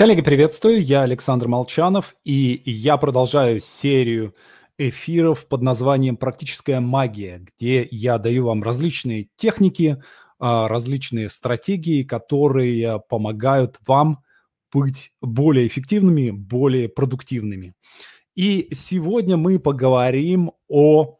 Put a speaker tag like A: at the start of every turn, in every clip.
A: Коллеги, приветствую, я Александр Молчанов, и я продолжаю серию эфиров под названием «Практическая магия», где я даю вам различные техники, а, различные стратегии, которые помогают вам быть более эффективными, более продуктивными. И сегодня мы поговорим о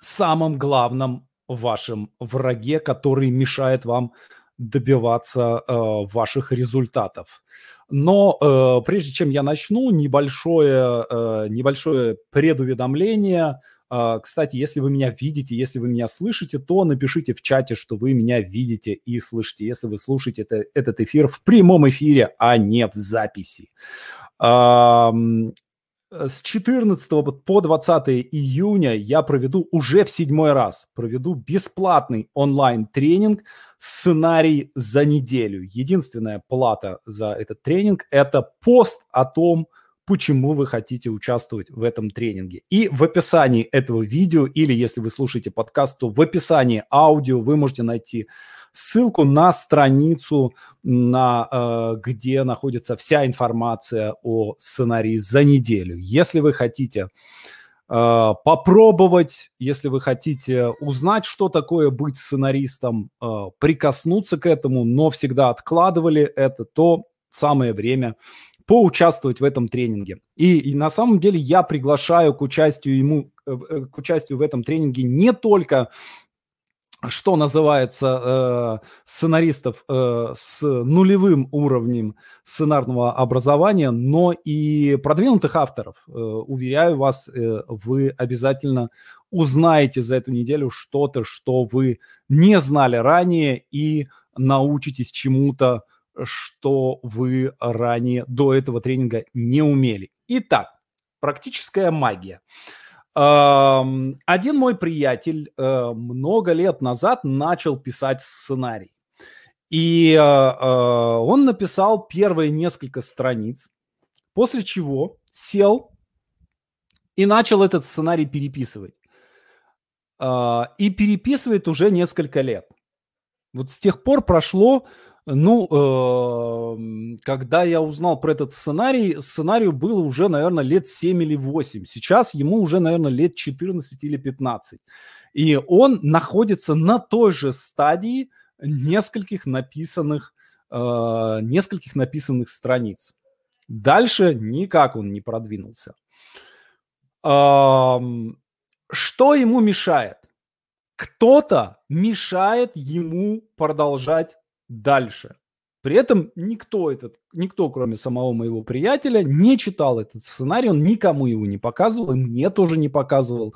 A: самом главном вашем враге, который мешает вам добиваться э, ваших результатов. Но э, прежде чем я начну, небольшое, э, небольшое предуведомление. Э, кстати, если вы меня видите, если вы меня слышите, то напишите в чате, что вы меня видите и слышите, если вы слушаете это, этот эфир в прямом эфире, а не в записи. С 14 по 20 июня я проведу уже в седьмой раз, проведу бесплатный онлайн-тренинг «Сценарий за неделю». Единственная плата за этот тренинг – это пост о том, почему вы хотите участвовать в этом тренинге. И в описании этого видео, или если вы слушаете подкаст, то в описании аудио вы можете найти ссылку на страницу, на, э, где находится вся информация о сценарии за неделю. Если вы хотите э, попробовать, если вы хотите узнать, что такое быть сценаристом, э, прикоснуться к этому, но всегда откладывали это, то самое время поучаствовать в этом тренинге. И, и на самом деле я приглашаю к участию ему, к участию в этом тренинге не только что называется, э, сценаристов э, с нулевым уровнем сценарного образования, но и продвинутых авторов. Э, уверяю вас, э, вы обязательно узнаете за эту неделю что-то, что вы не знали ранее, и научитесь чему-то, что вы ранее до этого тренинга не умели. Итак, практическая магия. Один мой приятель э, много лет назад начал писать сценарий. И э, э, он написал первые несколько страниц, после чего сел и начал этот сценарий переписывать. И переписывает уже несколько лет. Вот с тех пор прошло ну, э, когда я узнал про этот сценарий, сценарию было уже, наверное, лет 7 или 8. Сейчас ему уже, наверное, лет 14 или 15. И он находится на той же стадии нескольких написанных, э, нескольких написанных страниц. Дальше никак он не продвинулся. Э, что ему мешает? Кто-то мешает ему продолжать дальше. При этом никто, этот, никто, кроме самого моего приятеля, не читал этот сценарий, он никому его не показывал, и мне тоже не показывал.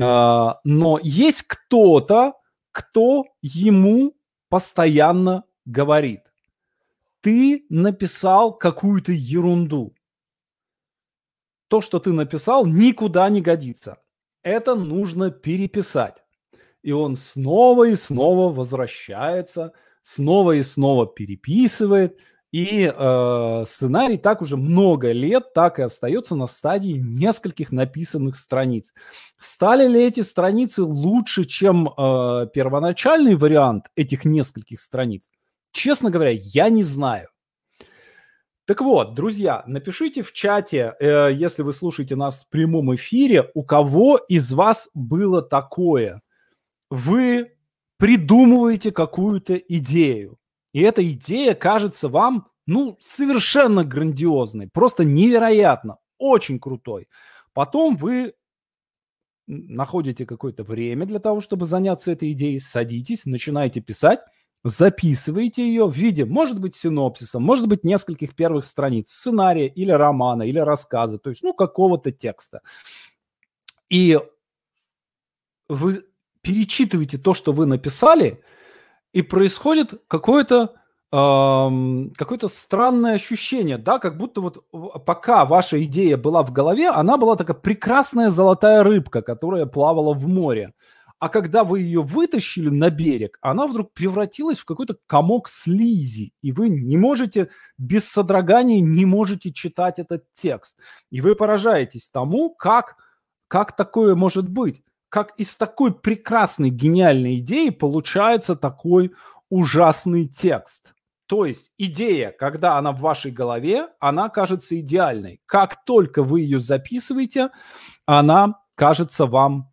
A: А, но есть кто-то, кто ему постоянно говорит, ты написал какую-то ерунду. То, что ты написал, никуда не годится. Это нужно переписать. И он снова и снова возвращается снова и снова переписывает. И э, сценарий так уже много лет так и остается на стадии нескольких написанных страниц. Стали ли эти страницы лучше, чем э, первоначальный вариант этих нескольких страниц? Честно говоря, я не знаю. Так вот, друзья, напишите в чате, э, если вы слушаете нас в прямом эфире, у кого из вас было такое. Вы придумываете какую-то идею. И эта идея кажется вам, ну, совершенно грандиозной, просто невероятно, очень крутой. Потом вы находите какое-то время для того, чтобы заняться этой идеей, садитесь, начинаете писать, записываете ее в виде, может быть, синопсиса, может быть, нескольких первых страниц сценария или романа, или рассказа, то есть, ну, какого-то текста. И вы перечитываете то, что вы написали, и происходит какое-то какое-то странное ощущение, да, как будто вот пока ваша идея была в голове, она была такая прекрасная золотая рыбка, которая плавала в море. А когда вы ее вытащили на берег, она вдруг превратилась в какой-то комок слизи, и вы не можете без содрогания не можете читать этот текст. И вы поражаетесь тому, как, как такое может быть как из такой прекрасной, гениальной идеи получается такой ужасный текст. То есть идея, когда она в вашей голове, она кажется идеальной. Как только вы ее записываете, она кажется вам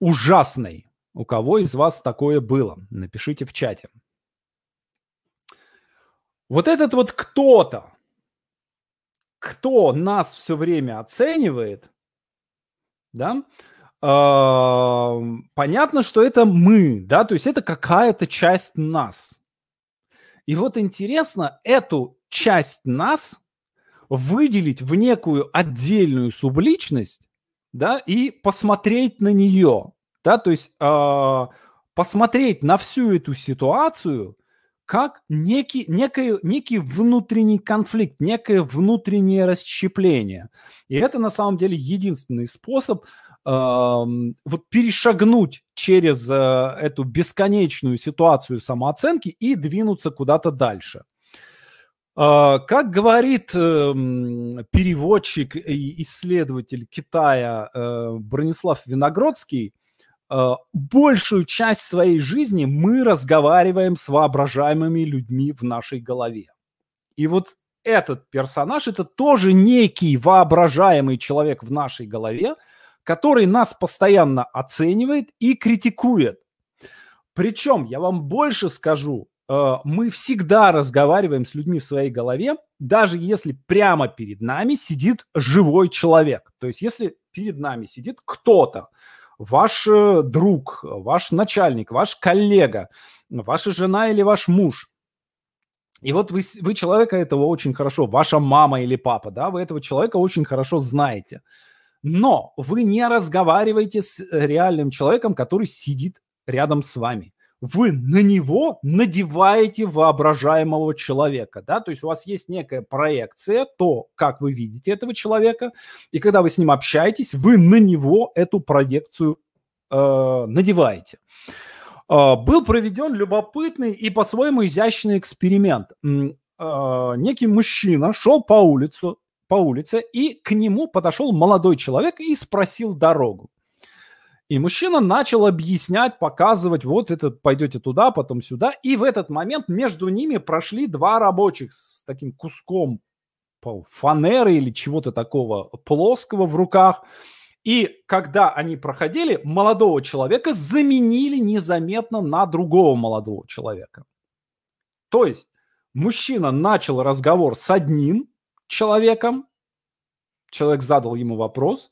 A: ужасной. У кого из вас такое было? Напишите в чате. Вот этот вот кто-то, кто нас все время оценивает, да, понятно, что это мы, да, то есть это какая-то часть нас. И вот интересно эту часть нас выделить в некую отдельную субличность, да, и посмотреть на нее, да, то есть э, посмотреть на всю эту ситуацию как некий, некий, некий внутренний конфликт, некое внутреннее расщепление. И это на самом деле единственный способ вот перешагнуть через э, эту бесконечную ситуацию самооценки и двинуться куда-то дальше. Э, как говорит э, переводчик и исследователь Китая э, Бронислав Виногродский, э, большую часть своей жизни мы разговариваем с воображаемыми людьми в нашей голове. И вот этот персонаж это тоже некий воображаемый человек в нашей голове, который нас постоянно оценивает и критикует. Причем, я вам больше скажу, э, мы всегда разговариваем с людьми в своей голове, даже если прямо перед нами сидит живой человек. То есть если перед нами сидит кто-то, ваш э, друг, ваш начальник, ваш коллега, ваша жена или ваш муж, и вот вы, вы человека этого очень хорошо, ваша мама или папа, да, вы этого человека очень хорошо знаете – но вы не разговариваете с э, реальным человеком, который сидит рядом с вами. Вы на него надеваете воображаемого человека, да, то есть у вас есть некая проекция, то, как вы видите этого человека, и когда вы с ним общаетесь, вы на него эту проекцию э, надеваете. Э, был проведен любопытный и по-своему изящный эксперимент. Э, некий мужчина шел по улицу, по улице, и к нему подошел молодой человек и спросил дорогу. И мужчина начал объяснять, показывать, вот это пойдете туда, потом сюда. И в этот момент между ними прошли два рабочих с таким куском фанеры или чего-то такого плоского в руках. И когда они проходили, молодого человека заменили незаметно на другого молодого человека. То есть мужчина начал разговор с одним, человеком, человек задал ему вопрос,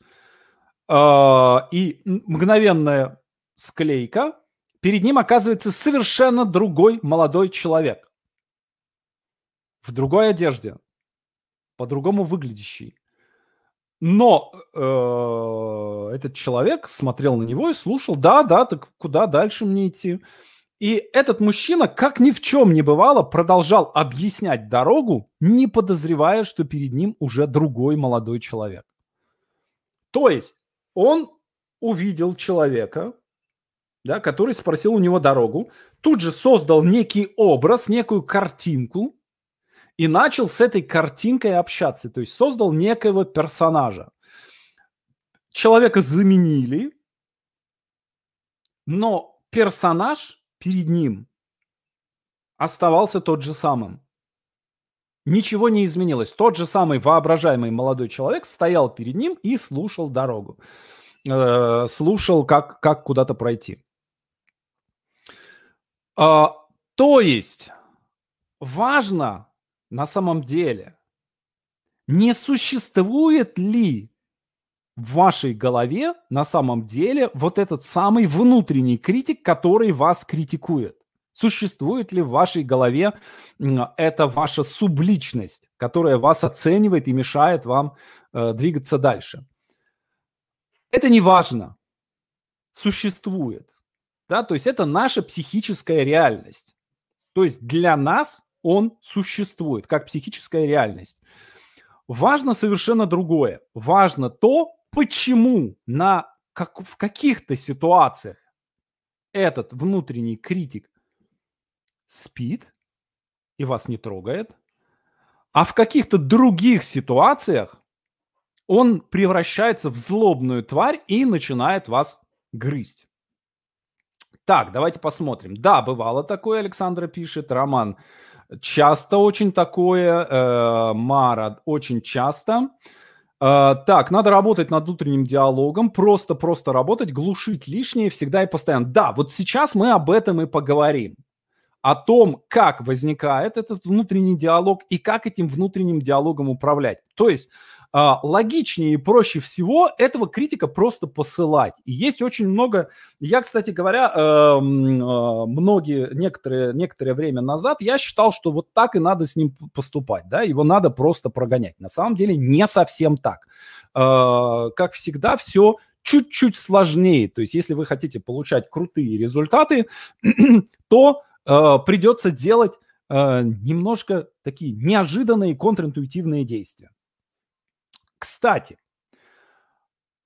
A: э, и мгновенная склейка, перед ним оказывается совершенно другой молодой человек. В другой одежде, по-другому выглядящий. Но э, этот человек смотрел на него и слушал, да, да, так куда дальше мне идти? И этот мужчина, как ни в чем не бывало, продолжал объяснять дорогу, не подозревая, что перед ним уже другой молодой человек. То есть он увидел человека, да, который спросил у него дорогу, тут же создал некий образ, некую картинку и начал с этой картинкой общаться, то есть создал некого персонажа. Человека заменили, но персонаж перед ним оставался тот же самым. Ничего не изменилось. Тот же самый воображаемый молодой человек стоял перед ним и слушал дорогу. Э, слушал, как, как куда-то пройти. Э, то есть важно на самом деле, не существует ли в вашей голове на самом деле вот этот самый внутренний критик, который вас критикует? Существует ли в вашей голове эта ваша субличность, которая вас оценивает и мешает вам э, двигаться дальше? Это не важно. Существует. Да? То есть это наша психическая реальность. То есть для нас он существует как психическая реальность. Важно совершенно другое. Важно то, почему на, как, в каких-то ситуациях этот внутренний критик спит и вас не трогает, а в каких-то других ситуациях он превращается в злобную тварь и начинает вас грызть. Так, давайте посмотрим. Да, бывало такое, Александра пишет. Роман Часто очень такое, э, Мара, очень часто. Э, так, надо работать над внутренним диалогом, просто-просто работать, глушить лишнее всегда и постоянно. Да, вот сейчас мы об этом и поговорим. О том, как возникает этот внутренний диалог и как этим внутренним диалогом управлять. То есть а, логичнее и проще всего этого критика просто посылать. И есть очень много... Я, кстати говоря, эм, э, многие, некоторые, некоторое время назад я считал, что вот так и надо с ним поступать, да, его надо просто прогонять. На самом деле не совсем так. Э, как всегда, все чуть-чуть сложнее. То есть если вы хотите получать крутые результаты, то придется делать немножко такие неожиданные контринтуитивные действия. Кстати,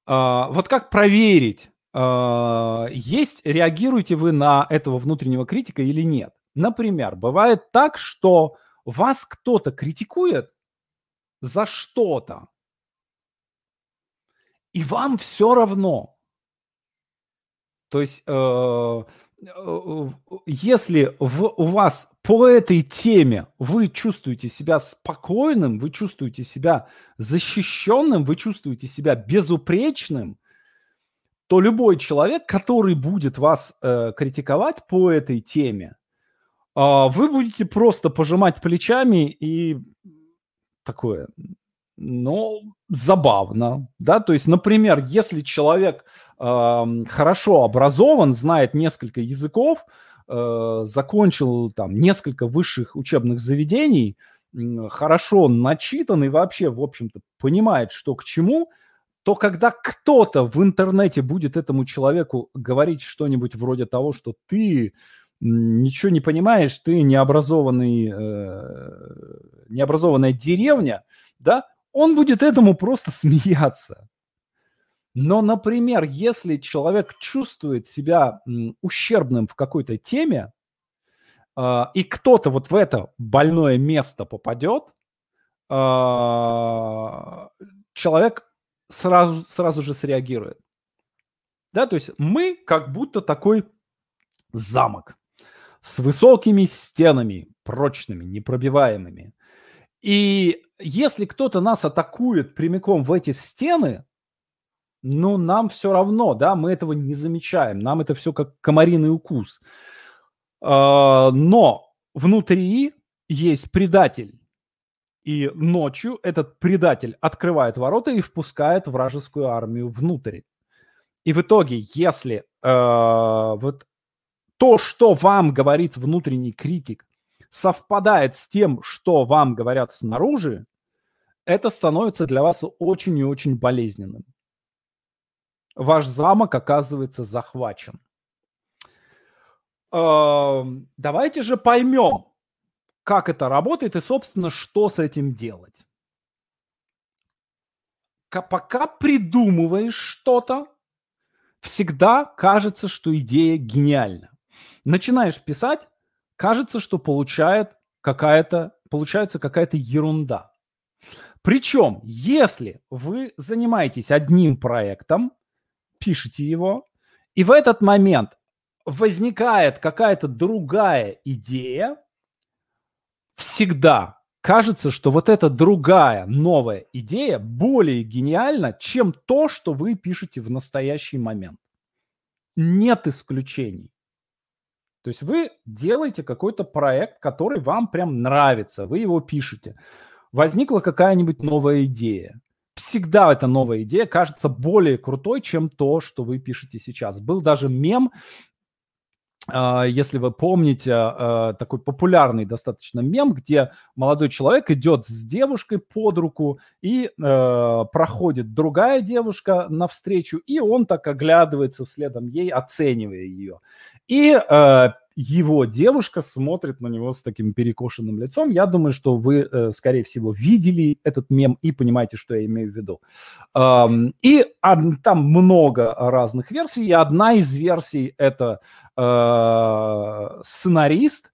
A: а, вот как проверить, а, есть, реагируете вы на этого внутреннего критика или нет? Например, бывает так, что вас кто-то критикует за что-то, и вам все равно. То есть э, если в, у вас по этой теме вы чувствуете себя спокойным, вы чувствуете себя защищенным, вы чувствуете себя безупречным, то любой человек, который будет вас э, критиковать по этой теме, э, вы будете просто пожимать плечами и такое, ну, забавно, да, то есть, например, если человек э, хорошо образован, знает несколько языков, э, закончил там несколько высших учебных заведений, э, хорошо начитан и вообще, в общем-то, понимает, что к чему, то когда кто-то в интернете будет этому человеку говорить что-нибудь вроде того, что ты ничего не понимаешь, ты необразованный, э, необразованная деревня, да, он будет этому просто смеяться. Но, например, если человек чувствует себя ущербным в какой-то теме, э, и кто-то вот в это больное место попадет, э, человек сразу, сразу же среагирует. Да, то есть мы как будто такой замок с высокими стенами, прочными, непробиваемыми. И если кто-то нас атакует прямиком в эти стены, ну, нам все равно, да, мы этого не замечаем. Нам это все как комариный укус. А, но внутри есть предатель. И ночью этот предатель открывает ворота и впускает вражескую армию внутрь. И в итоге, если э, вот то, что вам говорит внутренний критик, совпадает с тем, что вам говорят снаружи, это становится для вас очень и очень болезненным. Ваш замок оказывается захвачен. Эм, давайте же поймем, как это работает и, собственно, что с этим делать. Пока придумываешь что-то, всегда кажется, что идея гениальна. Начинаешь писать, кажется, что получает какая-то, получается какая-то ерунда. Причем, если вы занимаетесь одним проектом, пишете его, и в этот момент возникает какая-то другая идея, всегда кажется, что вот эта другая новая идея более гениальна, чем то, что вы пишете в настоящий момент. Нет исключений. То есть вы делаете какой-то проект, который вам прям нравится, вы его пишете. Возникла какая-нибудь новая идея. Всегда эта новая идея кажется более крутой, чем то, что вы пишете сейчас. Был даже мем, а, если вы помните, а, такой популярный достаточно мем, где молодой человек идет с девушкой под руку, и э, проходит другая девушка навстречу, и он так оглядывается вследом ей, оценивая ее. И э, его девушка смотрит на него с таким перекошенным лицом. Я думаю, что вы, э, скорее всего, видели этот мем и понимаете, что я имею в виду. Эм, и а, там много разных версий. И одна из версий это э, сценарист,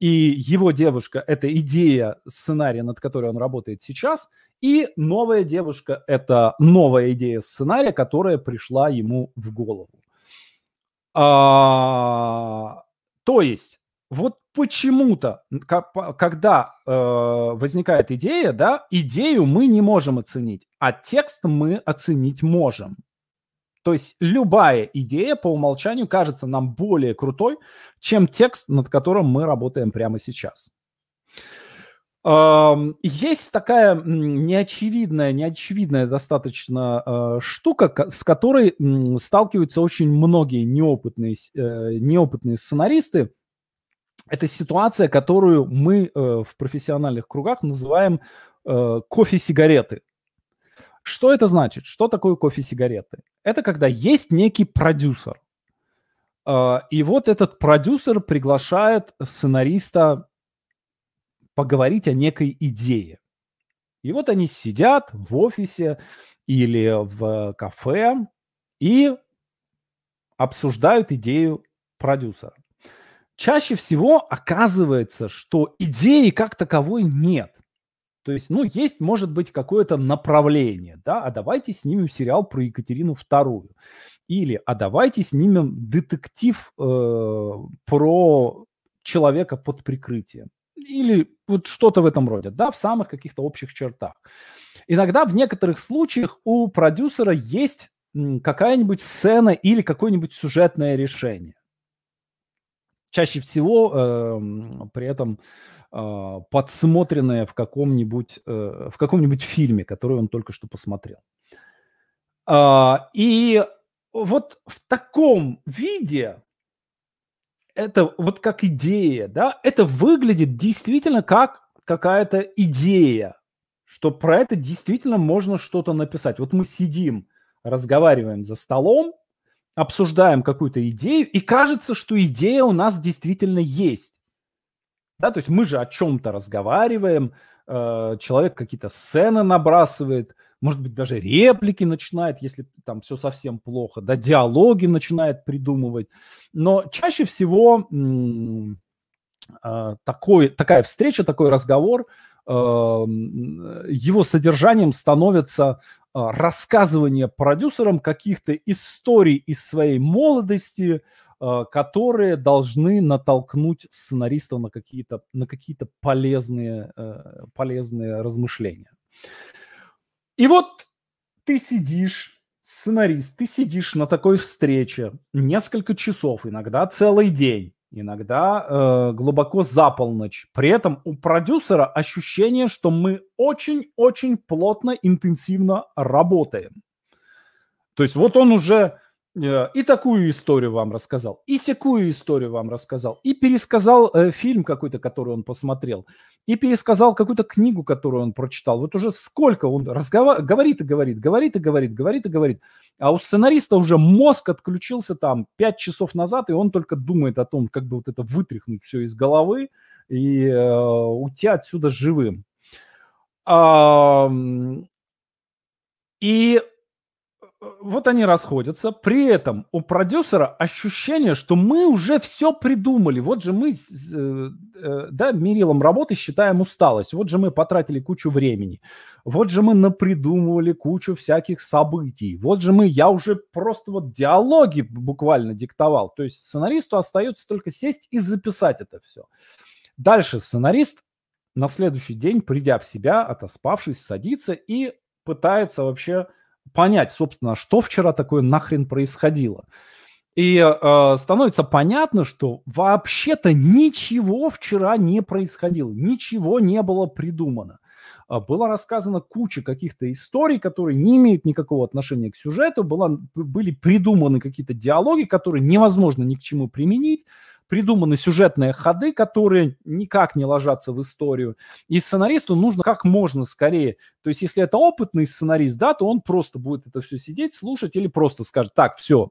A: и его девушка – это идея сценария, над которой он работает сейчас, и новая девушка – это новая идея сценария, которая пришла ему в голову. А, то есть вот почему-то, когда э, возникает идея, да, идею мы не можем оценить, а текст мы оценить можем. То есть любая идея по умолчанию кажется нам более крутой, чем текст, над которым мы работаем прямо сейчас. Есть такая неочевидная, неочевидная достаточно э, штука, с которой сталкиваются очень многие неопытные, э, неопытные сценаристы. Это ситуация, которую мы э, в профессиональных кругах называем кофе-сигареты. Что это значит? Что такое кофе-сигареты? Это когда есть некий продюсер. И вот этот продюсер приглашает сценариста поговорить о некой идее. И вот они сидят в офисе или в кафе и обсуждают идею продюсера. Чаще всего оказывается, что идеи как таковой нет. То есть, ну, есть, может быть, какое-то направление, да, а давайте снимем сериал про Екатерину II. Или, а давайте снимем детектив э, про человека под прикрытием или вот что-то в этом роде, да, в самых каких-то общих чертах. Иногда в некоторых случаях у продюсера есть какая-нибудь сцена или какое-нибудь сюжетное решение. Чаще всего э, при этом э, подсмотренное в каком-нибудь э, в каком-нибудь фильме, который он только что посмотрел. Э, и вот в таком виде это вот как идея, да, это выглядит действительно как какая-то идея, что про это действительно можно что-то написать. Вот мы сидим, разговариваем за столом, обсуждаем какую-то идею, и кажется, что идея у нас действительно есть. Да, то есть мы же о чем-то разговариваем, э, человек какие-то сцены набрасывает, может быть, даже реплики начинает, если там все совсем плохо, да, диалоги начинает придумывать. Но чаще всего э, такой, такая встреча, такой разговор, э, его содержанием становится э, рассказывание продюсерам каких-то историй из своей молодости, которые должны натолкнуть сценаристов на какие-то на какие-то полезные полезные размышления. И вот ты сидишь, сценарист, ты сидишь на такой встрече несколько часов, иногда целый день, иногда э, глубоко за полночь. При этом у продюсера ощущение, что мы очень-очень плотно, интенсивно работаем. То есть вот он уже Э, и такую историю вам рассказал, и всякую историю вам рассказал, и пересказал э, фильм какой-то, который он посмотрел, и пересказал какую-то книгу, которую он прочитал. Вот уже сколько он разговар... говорит и говорит, говорит и говорит, говорит и говорит. А у сценариста уже мозг отключился там 5 часов назад, и он только думает о том, как бы вот это вытряхнуть все из головы и э, уйти отсюда живым. А, и вот они расходятся. При этом у продюсера ощущение, что мы уже все придумали. Вот же мы, э, э, да, мерилом работы считаем усталость. Вот же мы потратили кучу времени. Вот же мы напридумывали кучу всяких событий. Вот же мы, я уже просто вот диалоги буквально диктовал. То есть сценаристу остается только сесть и записать это все. Дальше сценарист на следующий день, придя в себя, отоспавшись, садится и пытается вообще понять, собственно, что вчера такое нахрен происходило. И э, становится понятно, что вообще-то ничего вчера не происходило, ничего не было придумано. Э, была рассказана куча каких-то историй, которые не имеют никакого отношения к сюжету, была, были придуманы какие-то диалоги, которые невозможно ни к чему применить придуманы сюжетные ходы, которые никак не ложатся в историю. И сценаристу нужно как можно скорее. То есть, если это опытный сценарист, да, то он просто будет это все сидеть, слушать или просто скажет, так, все,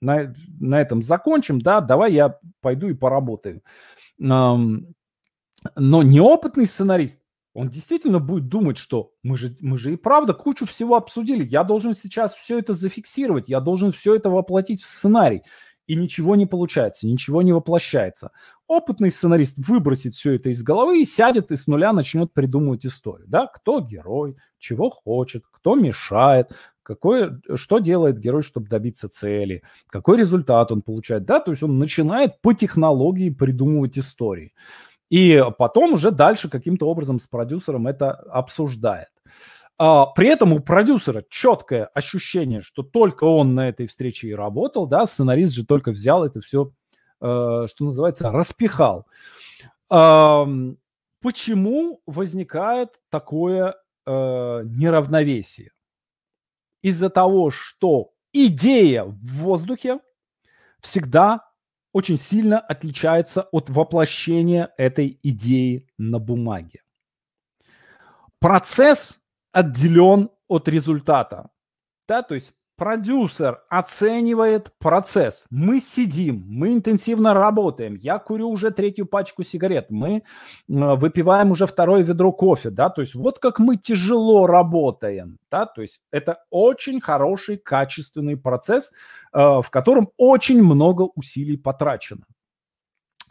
A: на, на этом закончим, да, давай я пойду и поработаю. Но неопытный сценарист, он действительно будет думать, что мы же, мы же и правда кучу всего обсудили, я должен сейчас все это зафиксировать, я должен все это воплотить в сценарий и ничего не получается, ничего не воплощается. Опытный сценарист выбросит все это из головы и сядет и с нуля начнет придумывать историю. Да? Кто герой, чего хочет, кто мешает, какой, что делает герой, чтобы добиться цели, какой результат он получает, да, то есть он начинает по технологии придумывать истории. И потом уже дальше каким-то образом с продюсером это обсуждает. А, при этом у продюсера четкое ощущение, что только он на этой встрече и работал, да, сценарист же только взял это все, э, что называется, распихал. Почему возникает такое э, неравновесие? Из-за того, что идея в воздухе всегда очень сильно отличается от воплощения этой идеи на бумаге. Процесс отделен от результата. Да, то есть продюсер оценивает процесс. Мы сидим, мы интенсивно работаем. Я курю уже третью пачку сигарет. Мы выпиваем уже второе ведро кофе. Да? То есть вот как мы тяжело работаем. Да? То есть это очень хороший, качественный процесс, э, в котором очень много усилий потрачено.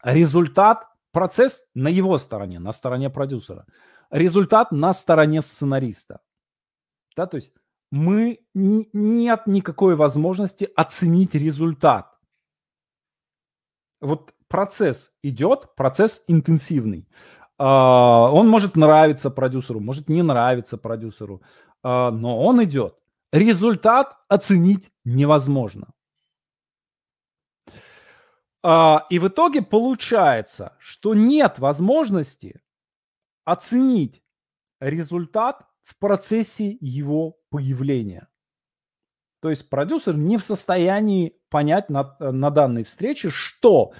A: Результат, процесс на его стороне, на стороне продюсера. Результат на стороне сценариста. Да? То есть мы нет никакой возможности оценить результат. Вот процесс идет, процесс интенсивный. А, он может нравиться продюсеру, может не нравиться продюсеру, а, но он идет. Результат оценить невозможно. А, и в итоге получается, что нет возможности оценить результат в процессе его появления. То есть продюсер не в состоянии понять на, на данной встрече, что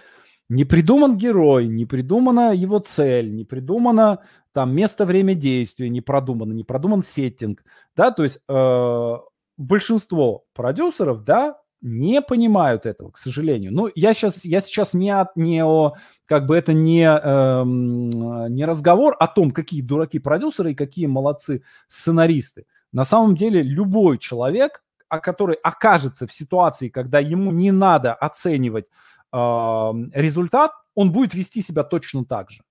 A: не придуман герой, не придумана его цель, не придумано там место, время действия, не продумано, не продуман сеттинг, да, то есть э, большинство продюсеров, да, не понимают этого, к сожалению. Ну, я сейчас, я сейчас не, от, не о, как бы это не, эм, не разговор о том, какие дураки продюсеры и какие молодцы сценаристы. На самом деле любой человек, а который окажется в ситуации, когда ему не надо оценивать э, результат, он будет вести себя точно так же.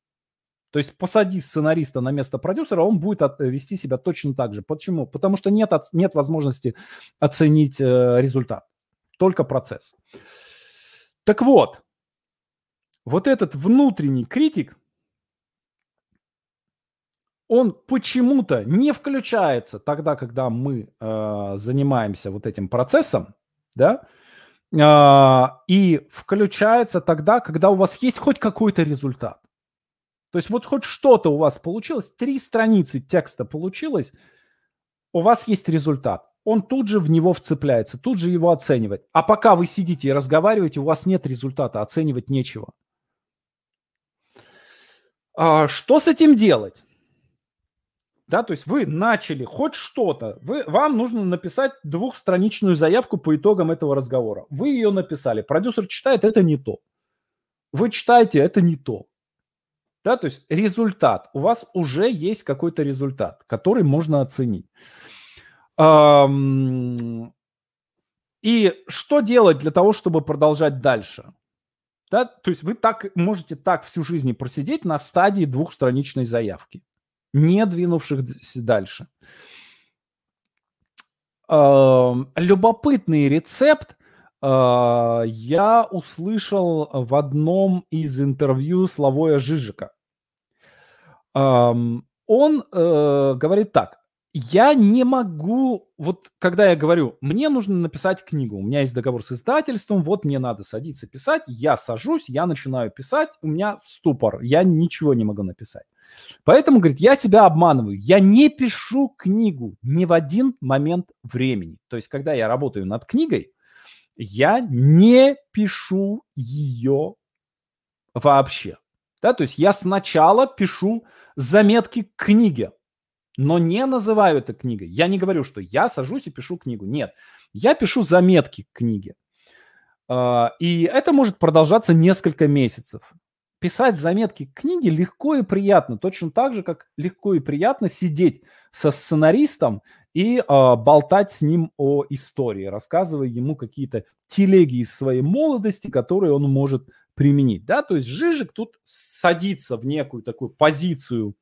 A: То есть посади сценариста на место продюсера, он будет от, вести себя точно так же. Почему? Потому что нет, от, нет возможности оценить э, результат, только процесс. Так вот, вот этот внутренний критик, он почему-то не включается тогда, когда мы э, занимаемся вот этим процессом, да, э, и включается тогда, когда у вас есть хоть какой-то результат. То есть вот хоть что-то у вас получилось, три страницы текста получилось, у вас есть результат. Он тут же в него вцепляется, тут же его оценивает. А пока вы сидите и разговариваете, у вас нет результата, оценивать нечего. А, что с этим делать? да, то есть вы начали хоть что-то, вы, вам нужно написать двухстраничную заявку по итогам этого разговора. Вы ее написали, продюсер читает, это не то. Вы читаете, это не то. Да, то есть результат, у вас уже есть какой-то результат, который можно оценить. И что делать для того, чтобы продолжать дальше? Да, то есть вы так можете так всю жизнь просидеть на стадии двухстраничной заявки не двинувшихся дальше. Любопытный рецепт а, я услышал в одном из интервью Славоя Жижика. Он э, говорит так. Я не могу, вот когда я говорю, мне нужно написать книгу, у меня есть договор с издательством, вот мне надо садиться писать, я сажусь, я начинаю писать, у меня ступор, я ничего не могу написать. Поэтому, говорит, я себя обманываю. Я не пишу книгу ни в один момент времени. То есть, когда я работаю над книгой, я не пишу ее вообще. Да, то есть я сначала пишу заметки к книге, но не называю это книгой. Я не говорю, что я сажусь и пишу книгу. Нет, я пишу заметки к книге. А, и это может продолжаться несколько месяцев писать заметки к книге легко и приятно, точно так же, как легко и приятно сидеть со сценаристом и э, болтать с ним о истории, рассказывая ему какие-то телеги из своей молодости, которые он может применить. Да? То есть Жижик тут садится в некую такую позицию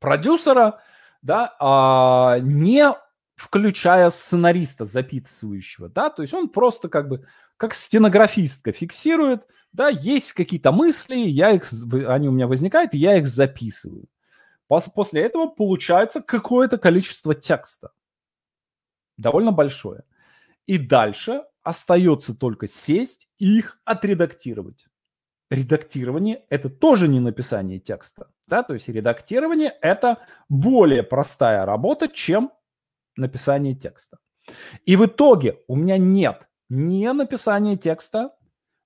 A: продюсера, да, а, не включая сценариста, записывающего, да, то есть он просто как бы как стенографистка фиксирует, да, есть какие-то мысли, я их, они у меня возникают, я их записываю. После этого получается какое-то количество текста, довольно большое. И дальше остается только сесть и их отредактировать. Редактирование – это тоже не написание текста. Да? То есть редактирование – это более простая работа, чем написание текста. И в итоге у меня нет ни написания текста,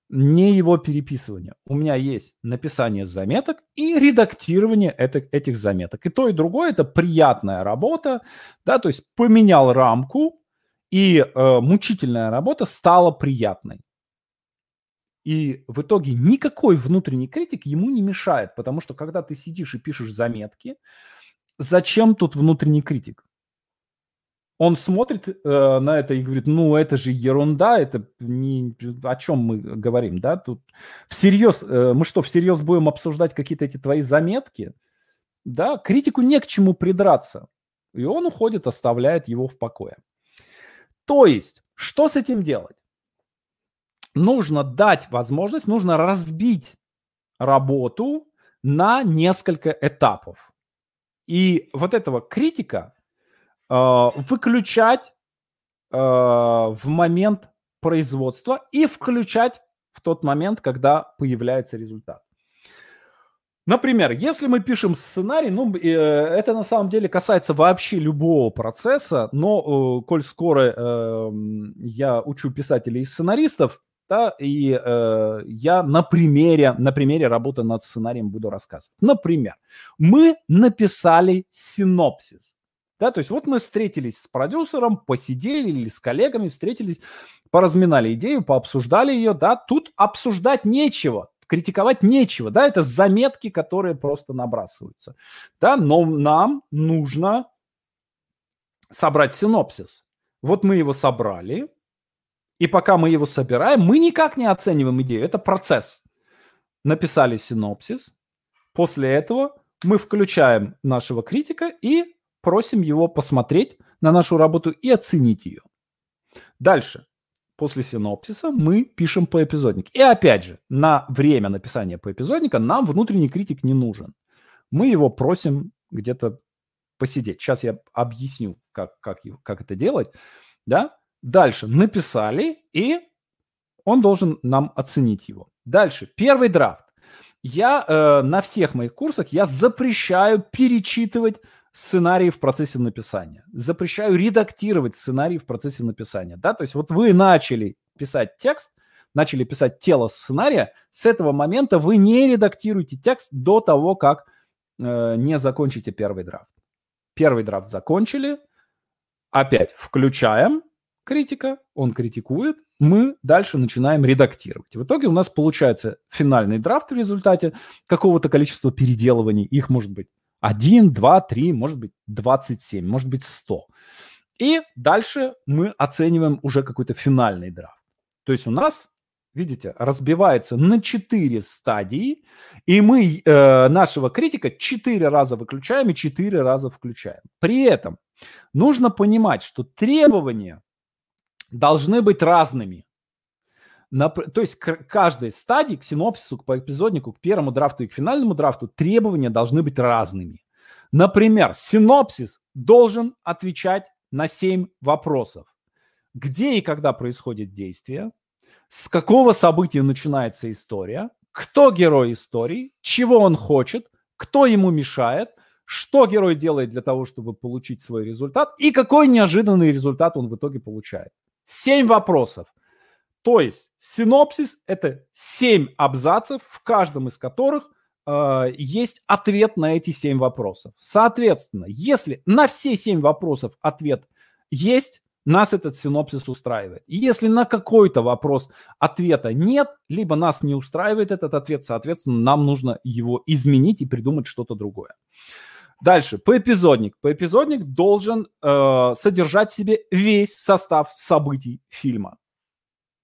A: ни его переписывания. У меня есть написание заметок и редактирование это, этих заметок. И то, и другое – это приятная работа, да, то есть поменял рамку, и э, мучительная работа стала приятной. И в итоге никакой внутренний критик ему не мешает, потому что когда ты сидишь и пишешь заметки, зачем тут внутренний критик? Он смотрит э, на это и говорит, ну это же ерунда, это не о чем мы говорим, да? Тут всерьез, э, мы что, всерьез будем обсуждать какие-то эти твои заметки? Да, критику не к чему придраться. И он уходит, оставляет его в покое. То есть, что с этим делать? Нужно дать возможность, нужно разбить работу на несколько этапов. И вот этого критика э, выключать э, в момент производства и включать в тот момент, когда появляется результат. Например, если мы пишем сценарий, ну, э, это на самом деле касается вообще любого процесса, но, э, коль скоро э, я учу писателей и сценаристов, да, и э, я на примере, на примере работы над сценарием буду рассказывать. Например, мы написали синопсис. Да, то есть вот мы встретились с продюсером, посидели или с коллегами, встретились, поразминали идею, пообсуждали ее, да, тут обсуждать нечего, критиковать нечего, да, это заметки, которые просто набрасываются, да, но нам нужно собрать синопсис. Вот мы его собрали, и пока мы его собираем, мы никак не оцениваем идею. Это процесс. Написали синопсис. После этого мы включаем нашего критика и просим его посмотреть на нашу работу и оценить ее. Дальше. После синопсиса мы пишем по эпизодник. И опять же, на время написания по эпизодника нам внутренний критик не нужен. Мы его просим где-то посидеть. Сейчас я объясню, как, как, как это делать. Да? Дальше написали, и он должен нам оценить его. Дальше, первый драфт. Я э, на всех моих курсах я запрещаю перечитывать сценарии в процессе написания. Запрещаю редактировать сценарий в процессе написания. Да? То есть вот вы начали писать текст, начали писать тело сценария, с этого момента вы не редактируете текст до того, как э, не закончите первый драфт. Первый драфт закончили, опять включаем, критика, он критикует, мы дальше начинаем редактировать. В итоге у нас получается финальный драфт в результате какого-то количества переделываний. Их может быть 1, 2, 3, может быть 27, может быть 100. И дальше мы оцениваем уже какой-то финальный драфт. То есть у нас, видите, разбивается на 4 стадии, и мы э, нашего критика 4 раза выключаем и 4 раза включаем. При этом нужно понимать, что требования должны быть разными. На, то есть к каждой стадии, к синопсису, к эпизоднику, к первому драфту и к финальному драфту требования должны быть разными. Например, синопсис должен отвечать на 7 вопросов. Где и когда происходит действие, с какого события начинается история, кто герой истории, чего он хочет, кто ему мешает, что герой делает для того, чтобы получить свой результат и какой неожиданный результат он в итоге получает. Семь вопросов. То есть синопсис – это семь абзацев, в каждом из которых э, есть ответ на эти семь вопросов. Соответственно, если на все семь вопросов ответ есть, нас этот синопсис устраивает. Если на какой-то вопрос ответа нет, либо нас не устраивает этот ответ, соответственно, нам нужно его изменить и придумать что-то другое. Дальше, поэпизодник. Поэпизодник должен э, содержать в себе весь состав событий фильма.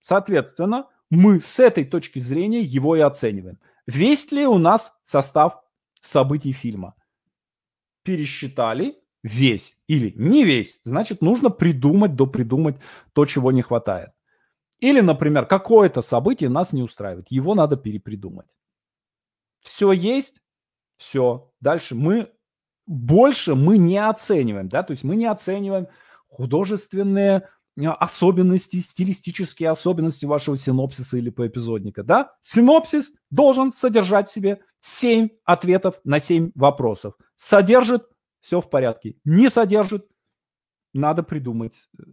A: Соответственно, мы с этой точки зрения его и оцениваем. Весь ли у нас состав событий фильма? Пересчитали, весь или не весь, значит, нужно придумать, допридумать то, чего не хватает. Или, например, какое-то событие нас не устраивает, его надо перепридумать. Все есть, все. Дальше мы больше мы не оцениваем, да, то есть мы не оцениваем художественные а, особенности, стилистические особенности вашего синопсиса или поэпизодника, да? Синопсис должен содержать в себе 7 ответов на 7 вопросов. Содержит – все в порядке. Не содержит – надо придумать э,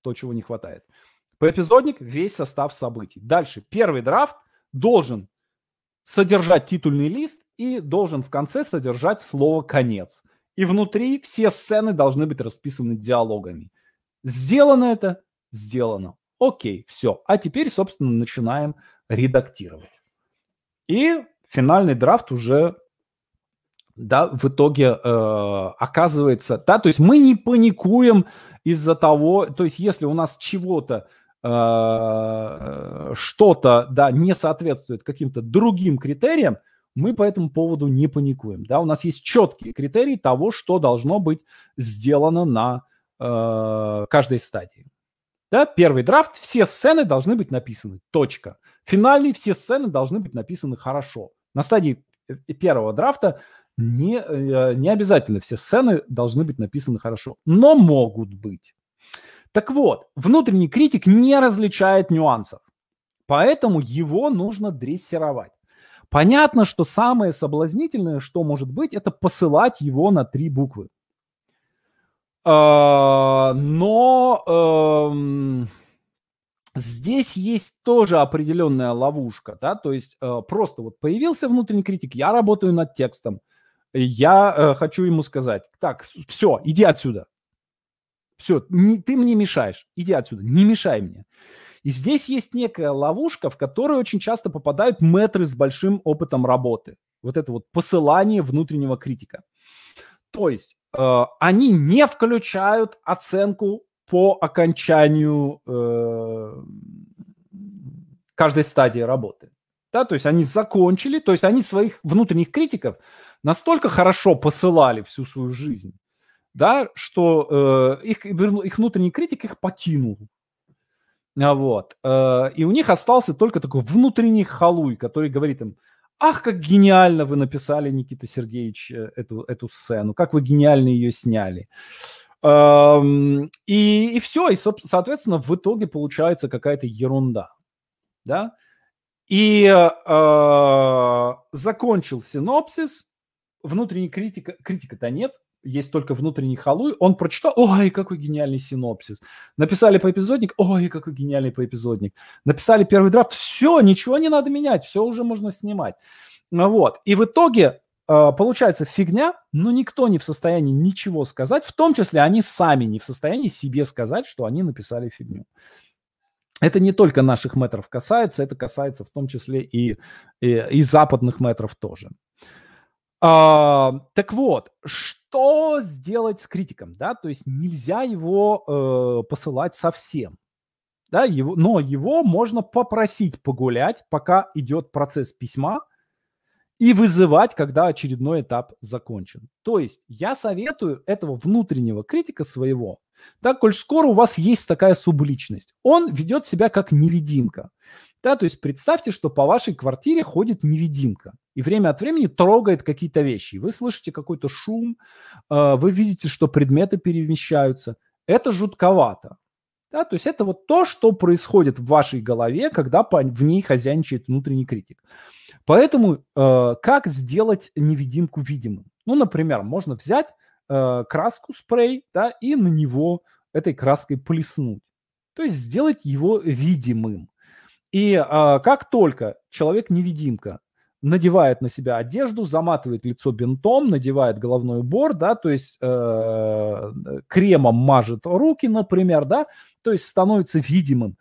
A: то, чего не хватает. Поэпизодник – весь состав событий. Дальше. Первый драфт должен содержать титульный лист и должен в конце содержать слово «конец». И внутри все сцены должны быть расписаны диалогами. Сделано это? Сделано. Окей, все. А теперь, собственно, начинаем редактировать. И финальный драфт уже да, в итоге э, оказывается, да, то есть мы не паникуем из-за того, то есть если у нас чего-то э, что-то, да, не соответствует каким-то другим критериям, мы по этому поводу не паникуем, да, у нас есть четкие критерии того, что должно быть сделано на э, каждой стадии. Да, первый драфт, все сцены должны быть написаны, точка. Финальный, все сцены должны быть написаны хорошо. На стадии э, первого драфта не, э, не обязательно все сцены должны быть написаны хорошо, но могут быть. Так вот, внутренний критик не различает нюансов, поэтому его нужно дрессировать. Понятно, что самое соблазнительное, что может быть, это посылать его на три буквы. А, но эм, здесь есть тоже определенная ловушка, да, то есть э, просто вот появился внутренний критик, я работаю над текстом, я э, хочу ему сказать, так, все, иди отсюда, все, ты мне мешаешь, иди отсюда, не мешай мне. И здесь есть некая ловушка, в которую очень часто попадают мэтры с большим опытом работы. Вот это вот посылание внутреннего критика. То есть Э, они не включают оценку по окончанию э, каждой стадии работы. Да, то есть они закончили, то есть они своих внутренних критиков настолько хорошо посылали всю свою жизнь, да, что э, их, их внутренний критик их покинул. А вот. Э, и у них остался только такой внутренний халуй, который говорит им, Ах, как гениально вы написали, Никита Сергеевич, э, эту, эту сцену, как вы гениально ее сняли. И, и все, и, соответственно, в итоге получается какая-то ерунда. Да? И э, закончил синопсис, внутренней критика, критика-то нет, есть только внутренний халуй, он прочитал, ой, какой гениальный синопсис. Написали по эпизодник, ой, какой гениальный по эпизодник. Написали первый драфт, все, ничего не надо менять, все уже можно снимать. Ну вот, и в итоге э, получается фигня, но никто не в состоянии ничего сказать, в том числе они сами не в состоянии себе сказать, что они написали фигню. Это не только наших метров касается, это касается в том числе и, и, и западных метров тоже. А, так вот, что сделать с критиком, да? То есть нельзя его э, посылать совсем, да? Его, но его можно попросить погулять, пока идет процесс письма, и вызывать, когда очередной этап закончен. То есть я советую этого внутреннего критика своего, так, коль скоро у вас есть такая субличность, он ведет себя как невидимка. Да, то есть представьте, что по вашей квартире ходит невидимка и время от времени трогает какие-то вещи. Вы слышите какой-то шум, э, вы видите, что предметы перемещаются. Это жутковато. Да, то есть это вот то, что происходит в вашей голове, когда в ней хозяйничает внутренний критик. Поэтому э, как сделать невидимку видимым? Ну, например, можно взять э, краску, спрей, да, и на него этой краской плеснуть. То есть сделать его видимым. И а, как только человек-невидимка надевает на себя одежду, заматывает лицо бинтом, надевает головной убор, да, то есть э, кремом мажет руки, например, да, то есть становится видимым,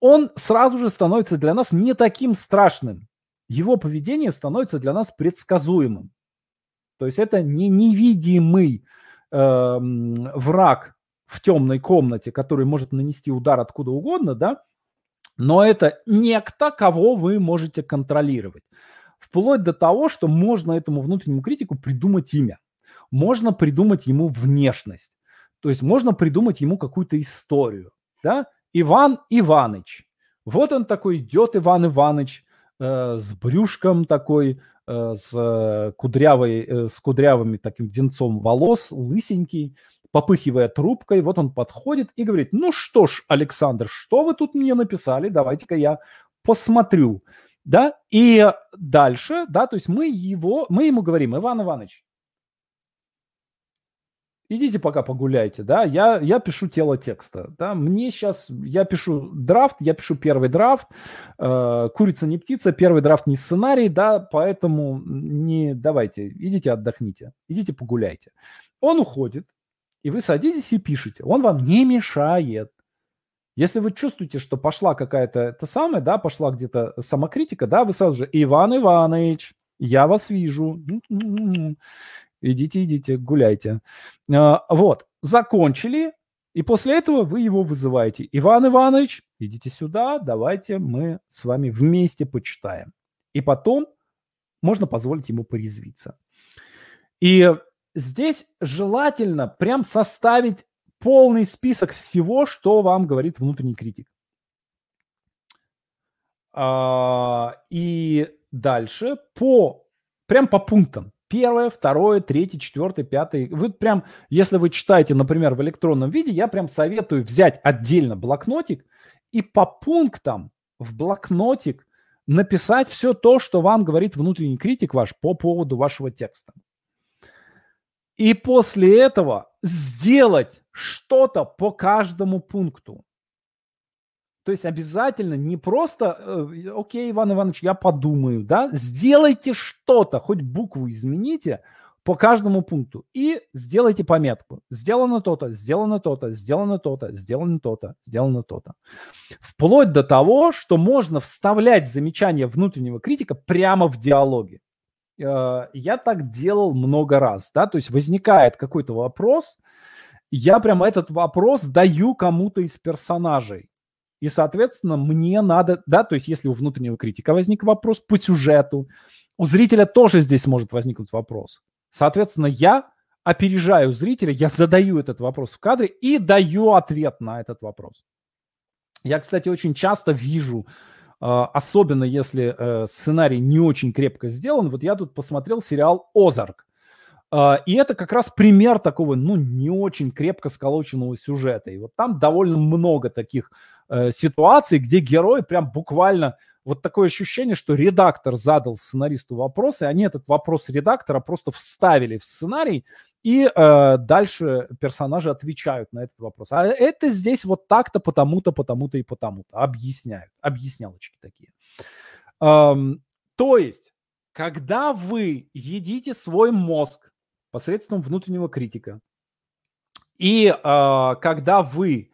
A: он сразу же становится для нас не таким страшным. Его поведение становится для нас предсказуемым. То есть это не невидимый э, враг в темной комнате, который может нанести удар откуда угодно, да, но это некто, кого вы можете контролировать. Вплоть до того, что можно этому внутреннему критику придумать имя. можно придумать ему внешность. То есть можно придумать ему какую-то историю. Да? Иван Иваныч. Вот он такой идет, Иван Иваныч, э, с брюшком такой, э, с, кудрявой, э, с кудрявыми таким венцом волос, лысенький, попыхивая трубкой. Вот он подходит и говорит, ну что ж, Александр, что вы тут мне написали? Давайте-ка я посмотрю. Да, и дальше, да, то есть мы его, мы ему говорим, Иван Иванович, идите пока погуляйте, да, я, я пишу тело текста, да, мне сейчас, я пишу драфт, я пишу первый драфт, э, курица не птица, первый драфт не сценарий, да, поэтому не, давайте, идите отдохните, идите погуляйте. Он уходит, и вы садитесь и пишете, он вам не мешает. Если вы чувствуете, что пошла какая-то, это самое, да, пошла где-то самокритика, да, вы сразу же, Иван Иванович, я вас вижу идите, идите, гуляйте. А, вот, закончили, и после этого вы его вызываете. Иван Иванович, идите сюда, давайте мы с вами вместе почитаем. И потом можно позволить ему порезвиться. И здесь желательно прям составить полный список всего, что вам говорит внутренний критик. А, и дальше по прям по пунктам первое, второе, третье, четвертое, пятое. Вы прям, если вы читаете, например, в электронном виде, я прям советую взять отдельно блокнотик и по пунктам в блокнотик написать все то, что вам говорит внутренний критик ваш по поводу вашего текста. И после этого сделать что-то по каждому пункту. То есть обязательно не просто, э, окей, Иван Иванович, я подумаю, да, сделайте что-то, хоть букву измените по каждому пункту и сделайте пометку. Сделано то-то, сделано то-то, сделано то-то, сделано то-то, сделано то-то. Вплоть до того, что можно вставлять замечания внутреннего критика прямо в диалоге. Э, я так делал много раз, да, то есть возникает какой-то вопрос, я прямо этот вопрос даю кому-то из персонажей. И, соответственно, мне надо, да, то есть если у внутреннего критика возник вопрос по сюжету, у зрителя тоже здесь может возникнуть вопрос. Соответственно, я опережаю зрителя, я задаю этот вопрос в кадре и даю ответ на этот вопрос. Я, кстати, очень часто вижу, особенно если э, сценарий не очень крепко сделан, вот я тут посмотрел сериал «Озарк», а, и это как раз пример такого, ну, не очень крепко сколоченного сюжета. И вот там довольно много таких э, ситуаций, где герой прям буквально вот такое ощущение, что редактор задал сценаристу вопрос, и они этот вопрос редактора просто вставили в сценарий, и э, дальше персонажи отвечают на этот вопрос. А это здесь вот так-то, потому-то, потому-то и потому-то. Объясняют. Объяснялочки такие. Эм, то есть, когда вы едите свой мозг посредством внутреннего критика, и э, когда вы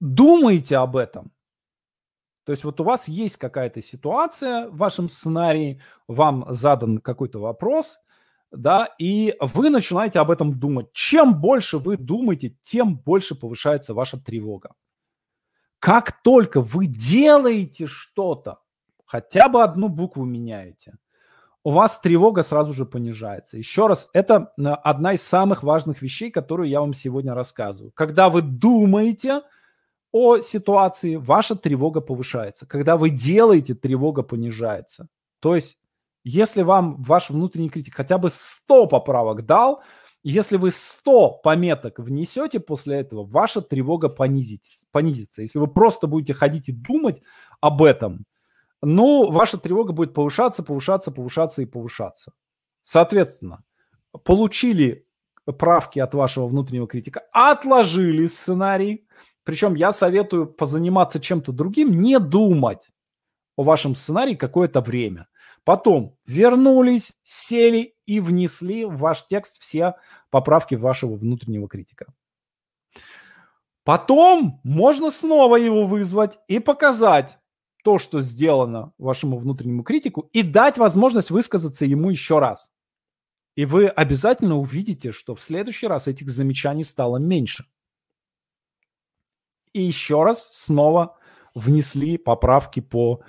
A: думаете об этом. То есть вот у вас есть какая-то ситуация в вашем сценарии, вам задан какой-то вопрос, да, и вы начинаете об этом думать. Чем больше вы думаете, тем больше повышается ваша тревога. Как только вы делаете что-то, хотя бы одну букву меняете – у вас тревога сразу же понижается. Еще раз, это э, одна из самых важных вещей, которую я вам сегодня рассказываю. Когда вы думаете о ситуации, ваша тревога повышается. Когда вы делаете, тревога понижается. То есть, если вам ваш внутренний критик хотя бы 100 поправок дал, если вы 100 пометок внесете после этого, ваша тревога понизится. понизится. Если вы просто будете ходить и думать об этом – ну, ваша тревога будет повышаться, повышаться, повышаться и повышаться. Соответственно, получили правки от вашего внутреннего критика, отложили сценарий, причем я советую позаниматься чем-то другим, не думать о вашем сценарии какое-то время. Потом вернулись, сели и внесли в ваш текст все поправки вашего внутреннего критика. Потом можно снова его вызвать и показать, то, что сделано вашему внутреннему критику, и дать возможность высказаться ему еще раз. И вы обязательно увидите, что в следующий раз этих замечаний стало меньше. И еще раз снова внесли поправки по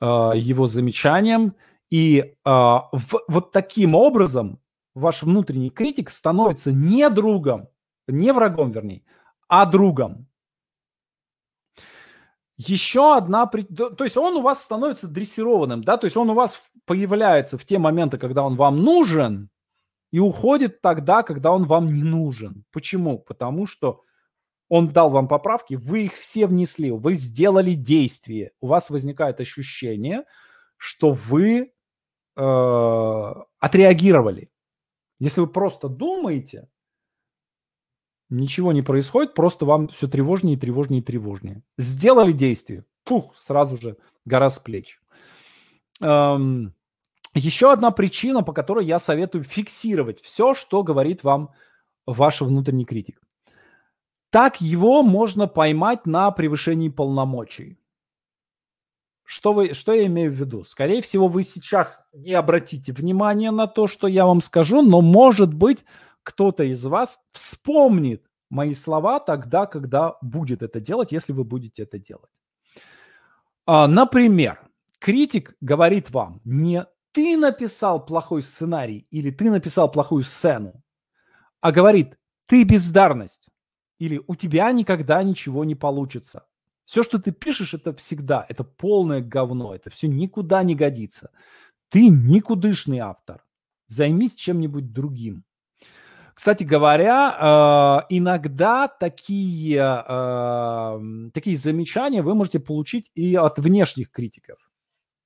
A: э, его замечаниям, И э, в, вот таким образом ваш внутренний критик становится не другом, не врагом, вернее, а другом. Еще одна, то есть он у вас становится дрессированным, да, то есть он у вас появляется в те моменты, когда он вам нужен, и уходит тогда, когда он вам не нужен. Почему? Потому что он дал вам поправки, вы их все внесли, вы сделали действие, у вас возникает ощущение, что вы э, отреагировали. Если вы просто думаете, ничего не происходит, просто вам все тревожнее, тревожнее, тревожнее. Сделали действие, пух, сразу же гора с плеч. Эм, еще одна причина, по которой я советую фиксировать все, что говорит вам ваш внутренний критик. Так его можно поймать на превышении полномочий. Что, вы, что я имею в виду? Скорее всего, вы сейчас не обратите внимания на то, что я вам скажу, но, может быть, кто-то из вас вспомнит мои слова тогда, когда будет это делать, если вы будете это делать. А, например, критик говорит вам, не ты написал плохой сценарий или ты написал плохую сцену, а говорит, ты бездарность или у тебя никогда ничего не получится. Все, что ты пишешь, это всегда, это полное говно, это все никуда не годится. Ты никудышный автор. Займись чем-нибудь другим. Кстати говоря, э, иногда такие, э, такие замечания вы можете получить и от внешних критиков.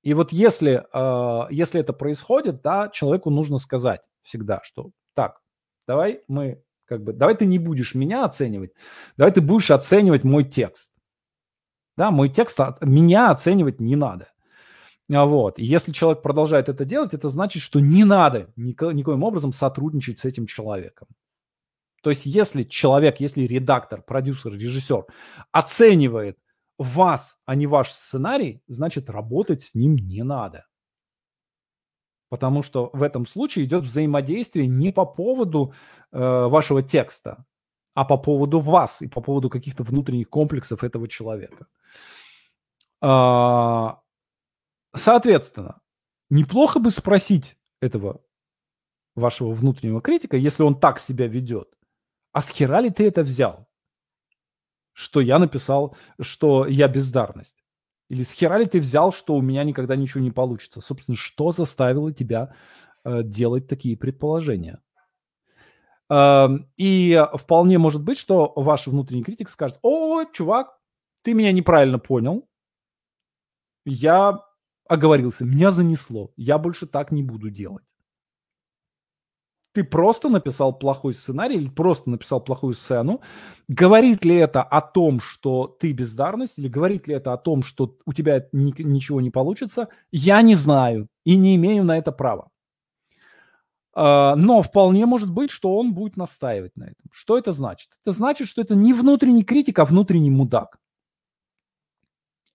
A: И вот если, э, если это происходит, да, человеку нужно сказать всегда, что так, давай мы как бы, давай ты не будешь меня оценивать, давай ты будешь оценивать мой текст. Да, мой текст меня оценивать не надо. А вот. И если человек продолжает это делать, это значит, что не надо нико, никоим образом сотрудничать с этим человеком. То есть если человек, если редактор, продюсер, режиссер оценивает вас, а не ваш сценарий, значит работать с ним не надо. Потому что в этом случае идет взаимодействие не по поводу э, вашего текста, а по поводу вас и по поводу каких-то внутренних комплексов этого человека. А, соответственно, неплохо бы спросить этого вашего внутреннего критика, если он так себя ведет, а с хера ли ты это взял? Что я написал, что я бездарность? Или с хера ли ты взял, что у меня никогда ничего не получится? Собственно, что заставило тебя э, делать такие предположения? И вполне может быть, что ваш внутренний критик скажет, о, чувак, ты меня неправильно понял, я оговорился, меня занесло, я больше так не буду делать. Ты просто написал плохой сценарий или просто написал плохую сцену. Говорит ли это о том, что ты бездарность, или говорит ли это о том, что у тебя ни, ничего не получится, я не знаю и не имею на это права. А, но вполне может быть, что он будет настаивать на этом. Что это значит? Это значит, что это не внутренний критик, а внутренний мудак.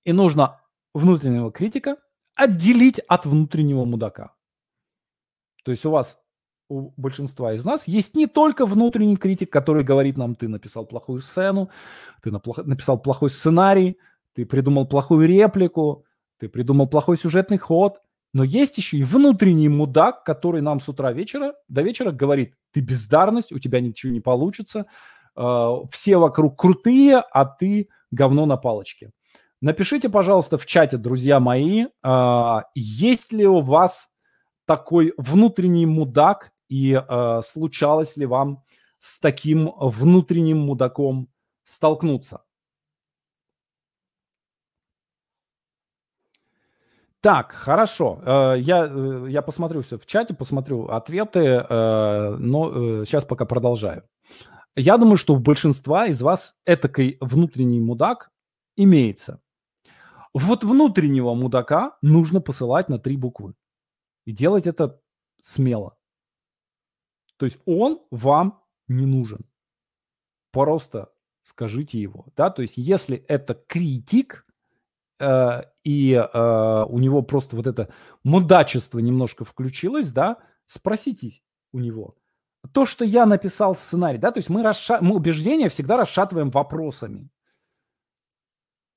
A: И нужно внутреннего критика отделить от внутреннего мудака. То есть у вас, у большинства из нас, есть не только внутренний критик, который говорит нам, ты написал плохую сцену, ты написал плохой сценарий, ты придумал плохую реплику, ты придумал плохой сюжетный ход, но есть еще и внутренний мудак, который нам с утра вечера до вечера говорит, ты бездарность, у тебя ничего не получится, э, все вокруг крутые, а ты говно на палочке. Напишите, пожалуйста, в чате, друзья мои, э, есть ли у вас такой внутренний мудак и э, случалось ли вам с таким внутренним мудаком столкнуться? Так, хорошо. Э, я, э, я посмотрю все в чате, посмотрю ответы, э, но сейчас пока продолжаю. Я думаю, что у большинства из вас этакой внутренний мудак имеется. Вот внутреннего мудака нужно посылать на три буквы. И делать это смело. То есть он вам не нужен. Просто скажите его. Да? То есть если это критик, э, и э, у него просто вот это мудачество немножко включилось, да, спросите у него. То, что я написал сценарий, да, то есть мы, расша... мы убеждения всегда расшатываем вопросами.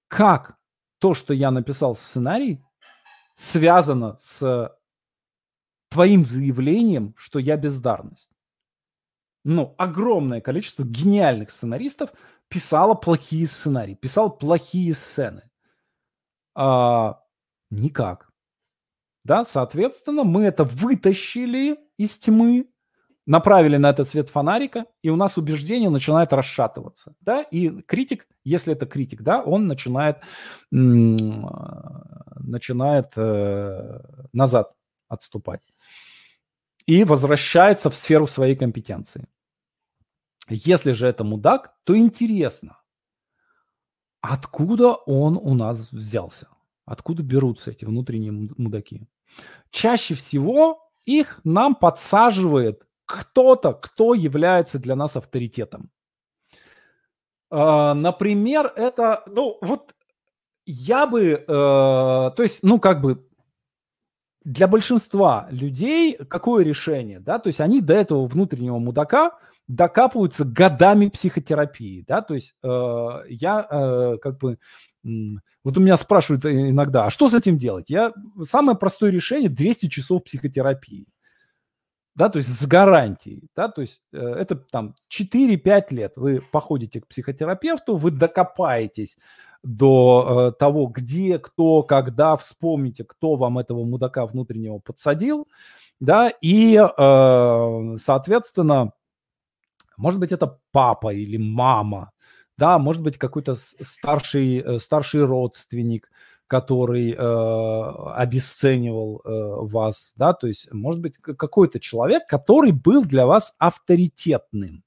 A: Как то, что я написал сценарий, связано с твоим заявлением, что я бездарность. Ну, огромное количество гениальных сценаристов писало плохие сценарии, писал плохие сцены. А, никак. Да, соответственно, мы это вытащили из тьмы, направили на этот свет фонарика, и у нас убеждение начинает расшатываться. Да? И критик, если это критик, да, он начинает, начинает э, назад отступать и возвращается в сферу своей компетенции. Если же это мудак, то интересно, откуда он у нас взялся? Откуда берутся эти внутренние мудаки? Чаще всего их нам подсаживает кто-то, кто является для нас авторитетом. А, например, это, ну, вот я бы, э, то есть, ну, как бы для большинства людей какое решение, да, то есть они до этого внутреннего мудака докапываются годами психотерапии, да, то есть э, я э, как бы, вот у меня спрашивают иногда, а что с этим делать? Я, самое простое решение 200 часов психотерапии, да, то есть с гарантией, да, то есть э, это там 4-5 лет вы походите к психотерапевту, вы докопаетесь до э, того, где, кто, когда, вспомните, кто вам этого мудака внутреннего подсадил, да, и, э, соответственно, может быть, это папа или мама, да, может быть, какой-то старший, э, старший родственник, который э, обесценивал э, вас, да, то есть, может быть, какой-то человек, который был для вас авторитетным,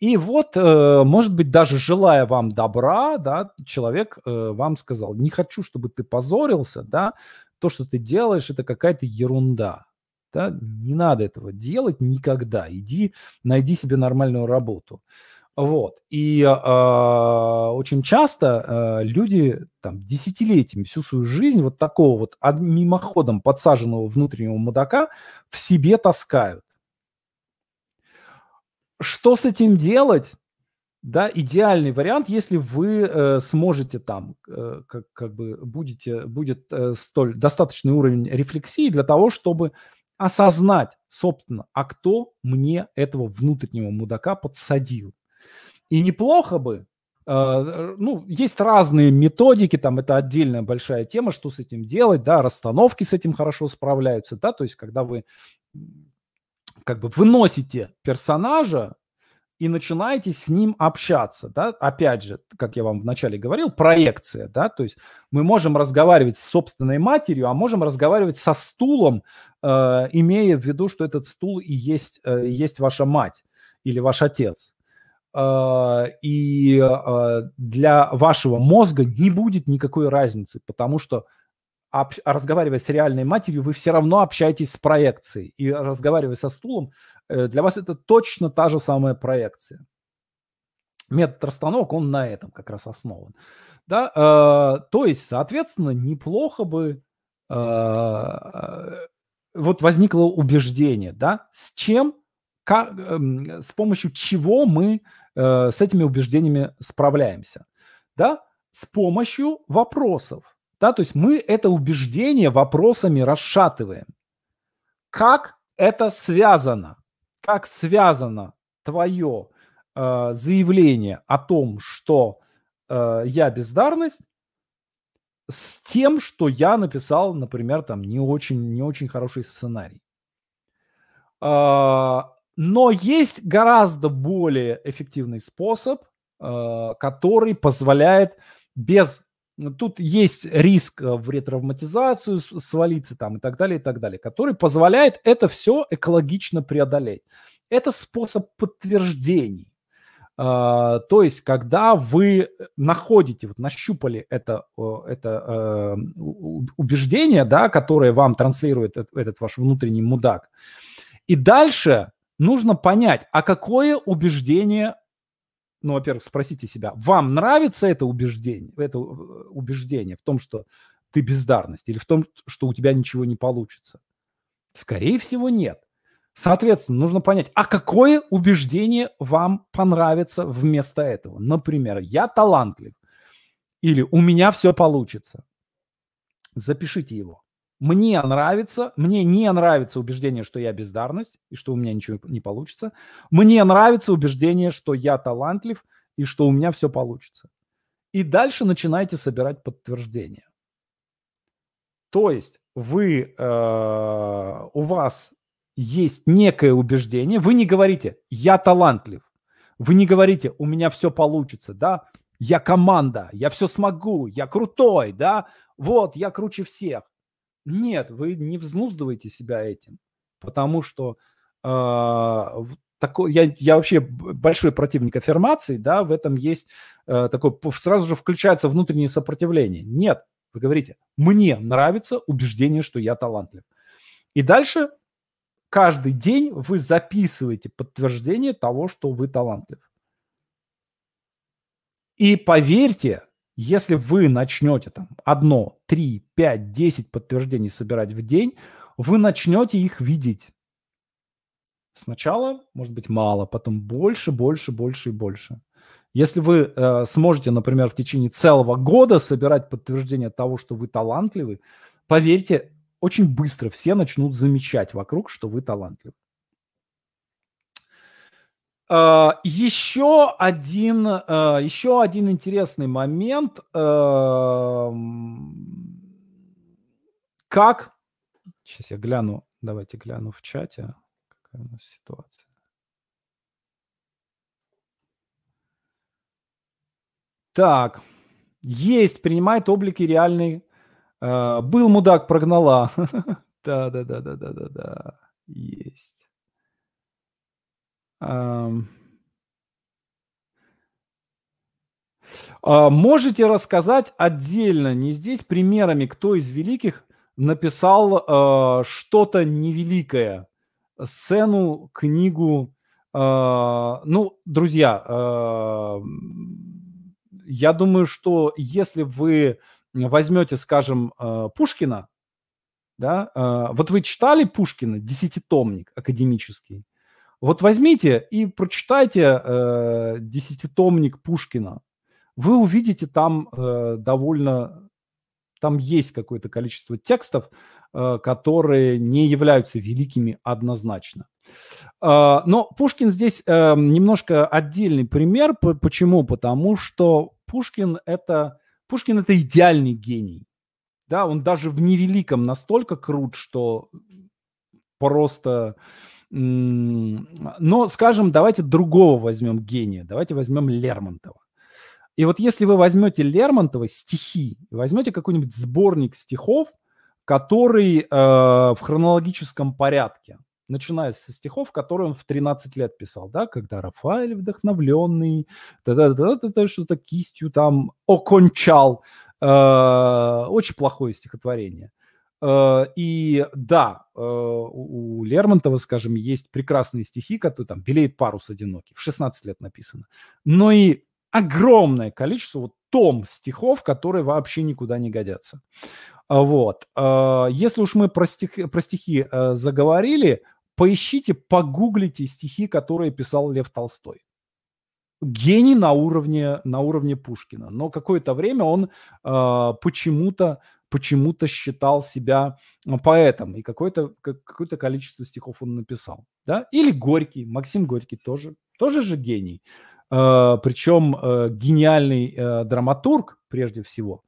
A: и вот, э, может быть, даже желая вам добра, да, человек э, вам сказал, не хочу, чтобы ты позорился, да, то, что ты делаешь, это какая-то ерунда. Да? Не надо этого делать никогда. Иди, найди себе нормальную работу. Вот. И э, очень часто э, люди там десятилетиями, всю свою жизнь вот такого вот мимоходом подсаженного внутреннего мудака в себе таскают. Что с этим делать? Да, идеальный вариант, если вы э, сможете там, э, как, как бы будете, будет э, столь достаточный уровень рефлексии для того, чтобы осознать, собственно, а кто мне этого внутреннего мудака подсадил. И неплохо бы, э, ну, есть разные методики, там это отдельная большая тема, что с этим делать, да, расстановки с этим хорошо справляются, да, то есть когда вы как бы выносите персонажа и начинаете с ним общаться, да, опять же, как я вам вначале говорил, проекция, да, то есть мы можем разговаривать с собственной матерью, а можем разговаривать со стулом, э, имея в виду, что этот стул и есть, э, есть ваша мать или ваш отец. Э, и э, для вашего мозга не будет никакой разницы, потому что об, разговаривая с реальной матерью, вы все равно общаетесь с проекцией. И разговаривая со стулом, э, для вас это точно та же самая проекция. Метод расстановок, он на этом как раз основан. Да? Э, то есть, соответственно, неплохо бы э, вот возникло убеждение, да, с чем, как, эм, с помощью чего мы с этими убеждениями справляемся, да, с помощью вопросов. Да, то есть мы это убеждение вопросами расшатываем. Как это связано? Как связано твое э, заявление о том, что э, я бездарность, с тем, что я написал, например, там не очень, не очень хороший сценарий. Э, но есть гораздо более эффективный способ, э, который позволяет без тут есть риск э, в ретравматизацию свалиться там и так далее, и так далее, который позволяет это все экологично преодолеть. Это способ подтверждений. Uh, то есть, когда вы находите, вот нащупали это, это uh, убеждение, да, которое вам транслирует этот ваш внутренний мудак, и дальше нужно понять, а какое убеждение ну, во-первых, спросите себя, вам нравится это убеждение, это э, убеждение в том, что ты бездарность, или в том, что у тебя ничего не получится? Скорее всего, нет. Соответственно, нужно понять, а какое убеждение вам понравится вместо этого? Например, я талантлив, или у меня все получится. Запишите его. Мне нравится, мне не нравится убеждение, что я бездарность и что у меня ничего не получится. Мне нравится убеждение, что я талантлив и что у меня все получится. И дальше начинаете собирать подтверждения. То есть вы, э, у вас есть некое убеждение, вы не говорите «я талантлив», вы не говорите «у меня все получится», да, «я команда», «я все смогу», «я крутой», да, «вот, я круче всех». Нет, вы не взнуздываете себя этим, потому что э, такой, я, я вообще большой противник аффирмаций, да, в этом есть э, такой, сразу же включается внутреннее сопротивление. Нет, вы говорите, мне нравится убеждение, что я талантлив. И дальше каждый день вы записываете подтверждение того, что вы талантлив. И поверьте, если вы начнете там одно, три, пять, десять подтверждений собирать в день, вы начнете их видеть. Сначала, может быть, мало, потом больше, больше, больше и больше. Если вы э, сможете, например, в течение целого года собирать подтверждение того, что вы талантливы, поверьте, очень быстро все начнут замечать вокруг, что вы талантливы. Uh, еще один, uh, еще один интересный момент, как, сейчас я гляну, давайте гляну в чате, какая у нас ситуация. Так, есть, принимает облики реальный. Э, был мудак, прогнала. Да, да, да, да, да, да, да. Есть. А, можете рассказать отдельно, не здесь, примерами, кто из великих написал э, что-то невеликое, сцену, книгу. Э, ну, друзья, э, я думаю, что если вы возьмете, скажем, э, Пушкина, да, э, вот вы читали Пушкина, десятитомник академический, вот возьмите и прочитайте э, десятитомник Пушкина. Вы увидите там довольно, там есть какое-то количество текстов, которые не являются великими однозначно. Но Пушкин здесь немножко отдельный пример. Почему? Потому что Пушкин это, Пушкин это идеальный гений. Да, он даже в невеликом настолько крут, что просто... Но, скажем, давайте другого возьмем гения. Давайте возьмем Лермонтова. И вот если вы возьмете Лермонтова стихи, возьмете какой-нибудь сборник стихов, который э, в хронологическом порядке, начиная со стихов, которые он в 13 лет писал, да, когда Рафаэль вдохновленный, что-то кистью там окончал. Э, очень плохое стихотворение. Э, и да, э, у Лермонтова, скажем, есть прекрасные стихи, которые там «Белеет парус одинокий», в 16 лет написано. Но и огромное количество, вот том стихов, которые вообще никуда не годятся. Вот. Если уж мы про стихи, про стихи заговорили, поищите, погуглите стихи, которые писал Лев Толстой. Гений на уровне, на уровне Пушкина. Но какое-то время он э, почему-то почему-то считал себя а, поэтом, и какое-то какое количество стихов он написал. Да? Или Горький, Максим Горький тоже, тоже же гений. Э, причем э, гениальный э, драматург, прежде всего.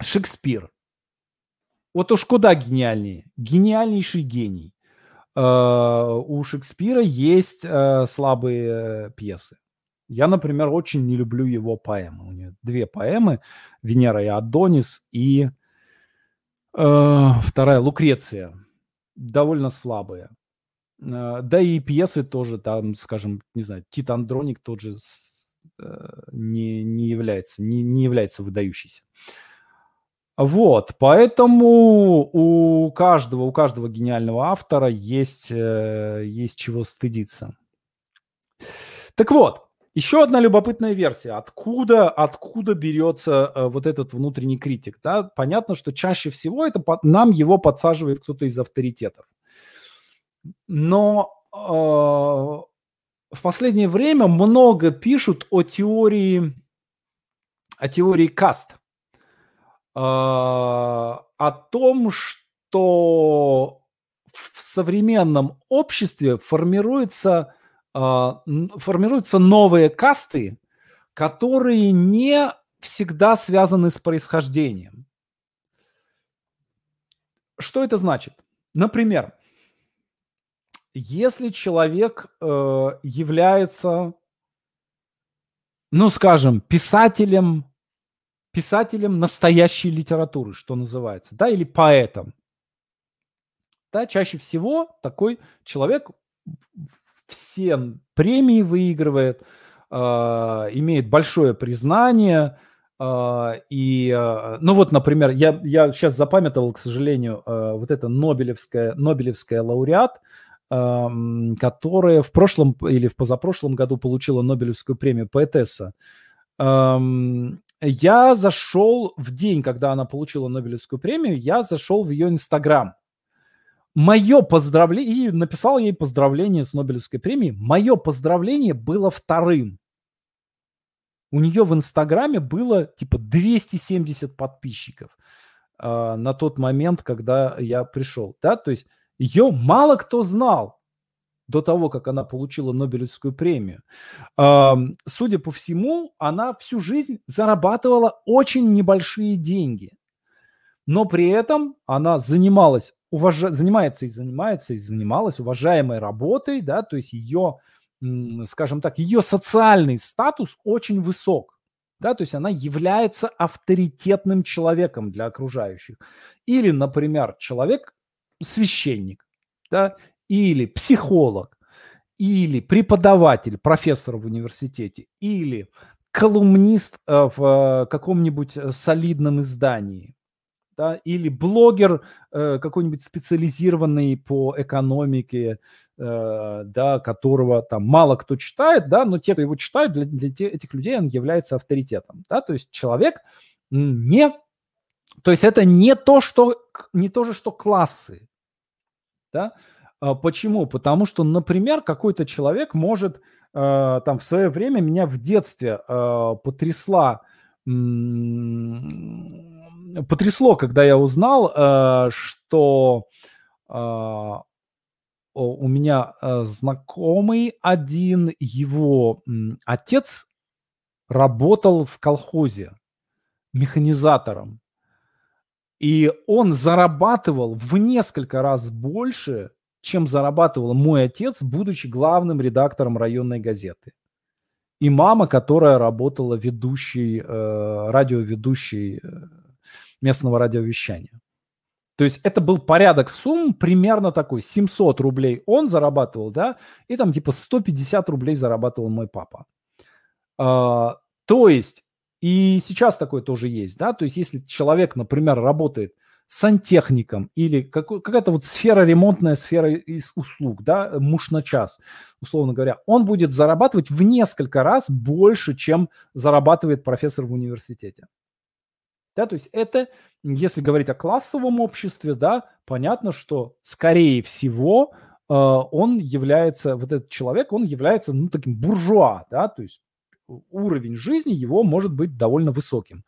A: Шекспир. Вот уж куда гениальнее. Гениальнейший гений. Э, у Шекспира есть э, слабые пьесы. Я, например, очень не люблю его поэмы. У него две поэмы «Венера и Адонис» и э, вторая «Лукреция». Довольно слабые. Э, да и пьесы тоже, там, скажем, не знаю, Тит Андроник тот же э, не, не, является, не, не является выдающийся. Вот, поэтому у каждого, у каждого гениального автора есть, э, есть чего стыдиться. Так вот, еще одна любопытная версия. Откуда, откуда берется э, вот этот внутренний критик? Да? Понятно, что чаще всего это под, нам его подсаживает кто-то из авторитетов. Но э, в последнее время много пишут о теории, о теории каст. А, о том, что в современном обществе формируются, а, формируются новые касты, которые не всегда связаны с происхождением. Что это значит? Например, если человек э, является, ну, скажем, писателем, писателем настоящей литературы, что называется, да, или поэтом, да, чаще всего такой человек все премии выигрывает, э, имеет большое признание, э, и, э, ну вот, например, я, я сейчас запамятовал, к сожалению, вот это Нобелевская, Нобелевская лауреат, которая в прошлом или в позапрошлом году получила Нобелевскую премию поэтесса. Я зашел в день, когда она получила Нобелевскую премию, я зашел в ее Инстаграм. Мое поздравление, и написал ей поздравление с Нобелевской премией. Мое поздравление было вторым. У нее в Инстаграме было типа 270 подписчиков э, на тот момент, когда я пришел. Да? То есть ее мало кто знал до того, как она получила Нобелевскую премию. Судя по всему, она всю жизнь зарабатывала очень небольшие деньги. Но при этом она занималась, уваж... занимается и занимается и занималась уважаемой работой, да, то есть ее, скажем так, ее социальный статус очень высок. Да, то есть она является авторитетным человеком для окружающих. Или, например, человек, священник, да, или психолог, или преподаватель, профессор в университете, или колумнист э, в э, каком-нибудь э, солидном издании, да, или блогер какой-нибудь специализированный по экономике, да, которого там мало кто читает, да, но те, кто его читают, для, для этих людей он является авторитетом, да, то есть человек не, то есть это не то, что, не то же, что классы, да? А почему? Потому что, например, какой-то человек может э, там в свое время меня в детстве э, потрясла потрясло, когда я узнал, э, что э, у меня э, знакомый один, его отец работал в колхозе механизатором. И он зарабатывал в несколько раз больше, чем зарабатывал мой отец, будучи главным редактором районной газеты. И мама, которая работала ведущей, э, радиоведущей э, местного радиовещания. То есть это был порядок сумм примерно такой. 700 рублей он зарабатывал, да, и там типа 150 рублей зарабатывал мой папа. Э, то есть и сейчас такое тоже есть, да, то есть если человек, например, работает сантехником или какая-то вот сфера, ремонтная сфера из услуг, да, муж на час, условно говоря, он будет зарабатывать в несколько раз больше, чем зарабатывает профессор в университете. Да, то есть это, если говорить о классовом обществе, да, понятно, что скорее всего э, он является, вот этот человек, он является, ну, таким буржуа, да, то есть уровень жизни его может быть довольно высоким.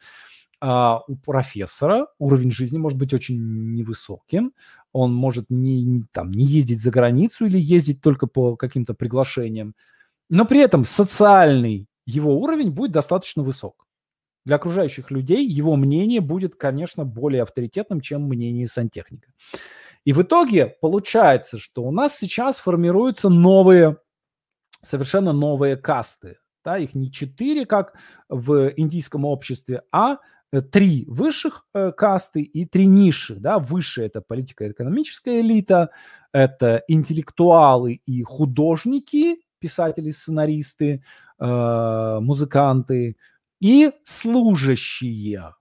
A: А у профессора уровень жизни может быть очень невысоким. Он может не, там, не ездить за границу или ездить только по каким-то приглашениям. Но при этом социальный его уровень будет достаточно высок. Для окружающих людей его мнение будет, конечно, более авторитетным, чем мнение сантехника. И в итоге получается, что у нас сейчас формируются новые, совершенно новые касты. Да, их не четыре, как в индийском обществе, а три высших э, касты и три низших. Да. Высшая – это политико-экономическая элита, это интеллектуалы и художники, писатели, сценаристы, э, музыканты и служащие.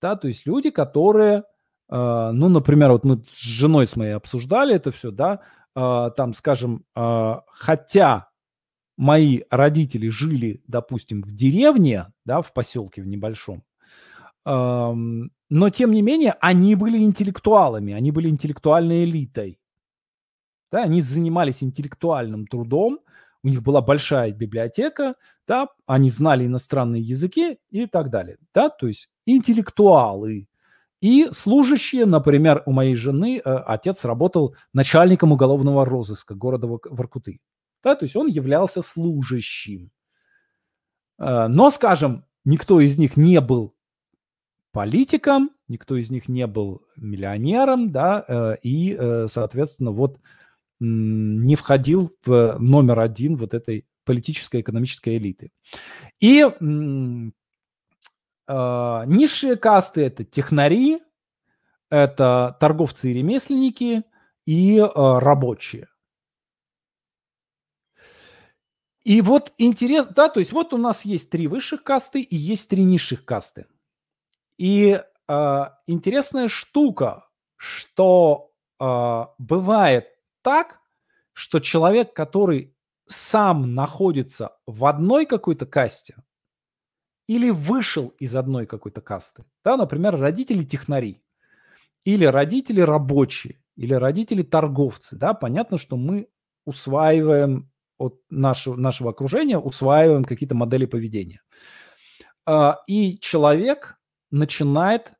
A: Да, то есть люди, которые, э, ну, например, вот мы с женой с моей обсуждали это все, да, э, там, скажем, э, хотя мои родители жили, допустим, в деревне, да, в поселке в небольшом, но тем не менее они были интеллектуалами, они были интеллектуальной элитой. Да, они занимались интеллектуальным трудом, у них была большая библиотека, да, они знали иностранные языки и так далее. Да, то есть интеллектуалы. И служащие, например, у моей жены э, отец работал начальником уголовного розыска города Воркуты. Да, то есть он являлся служащим. Э, но, скажем, никто из них не был политиком, никто из них не был миллионером, да, э, и, э, соответственно, вот не входил в номер один вот этой политической экономической элиты. И э, низшие касты это технари, это торговцы и ремесленники и э, рабочие. И вот интересно, да, то есть вот у нас есть три высших касты и есть три низших касты. И э, интересная штука, что э, бывает так, что человек, который сам находится в одной какой-то касте или вышел из одной какой-то касты, да, например, родители технари, или родители рабочие, или родители торговцы, да, понятно, что мы усваиваем от нашего, нашего окружения, усваиваем какие-то модели поведения. А, и человек начинает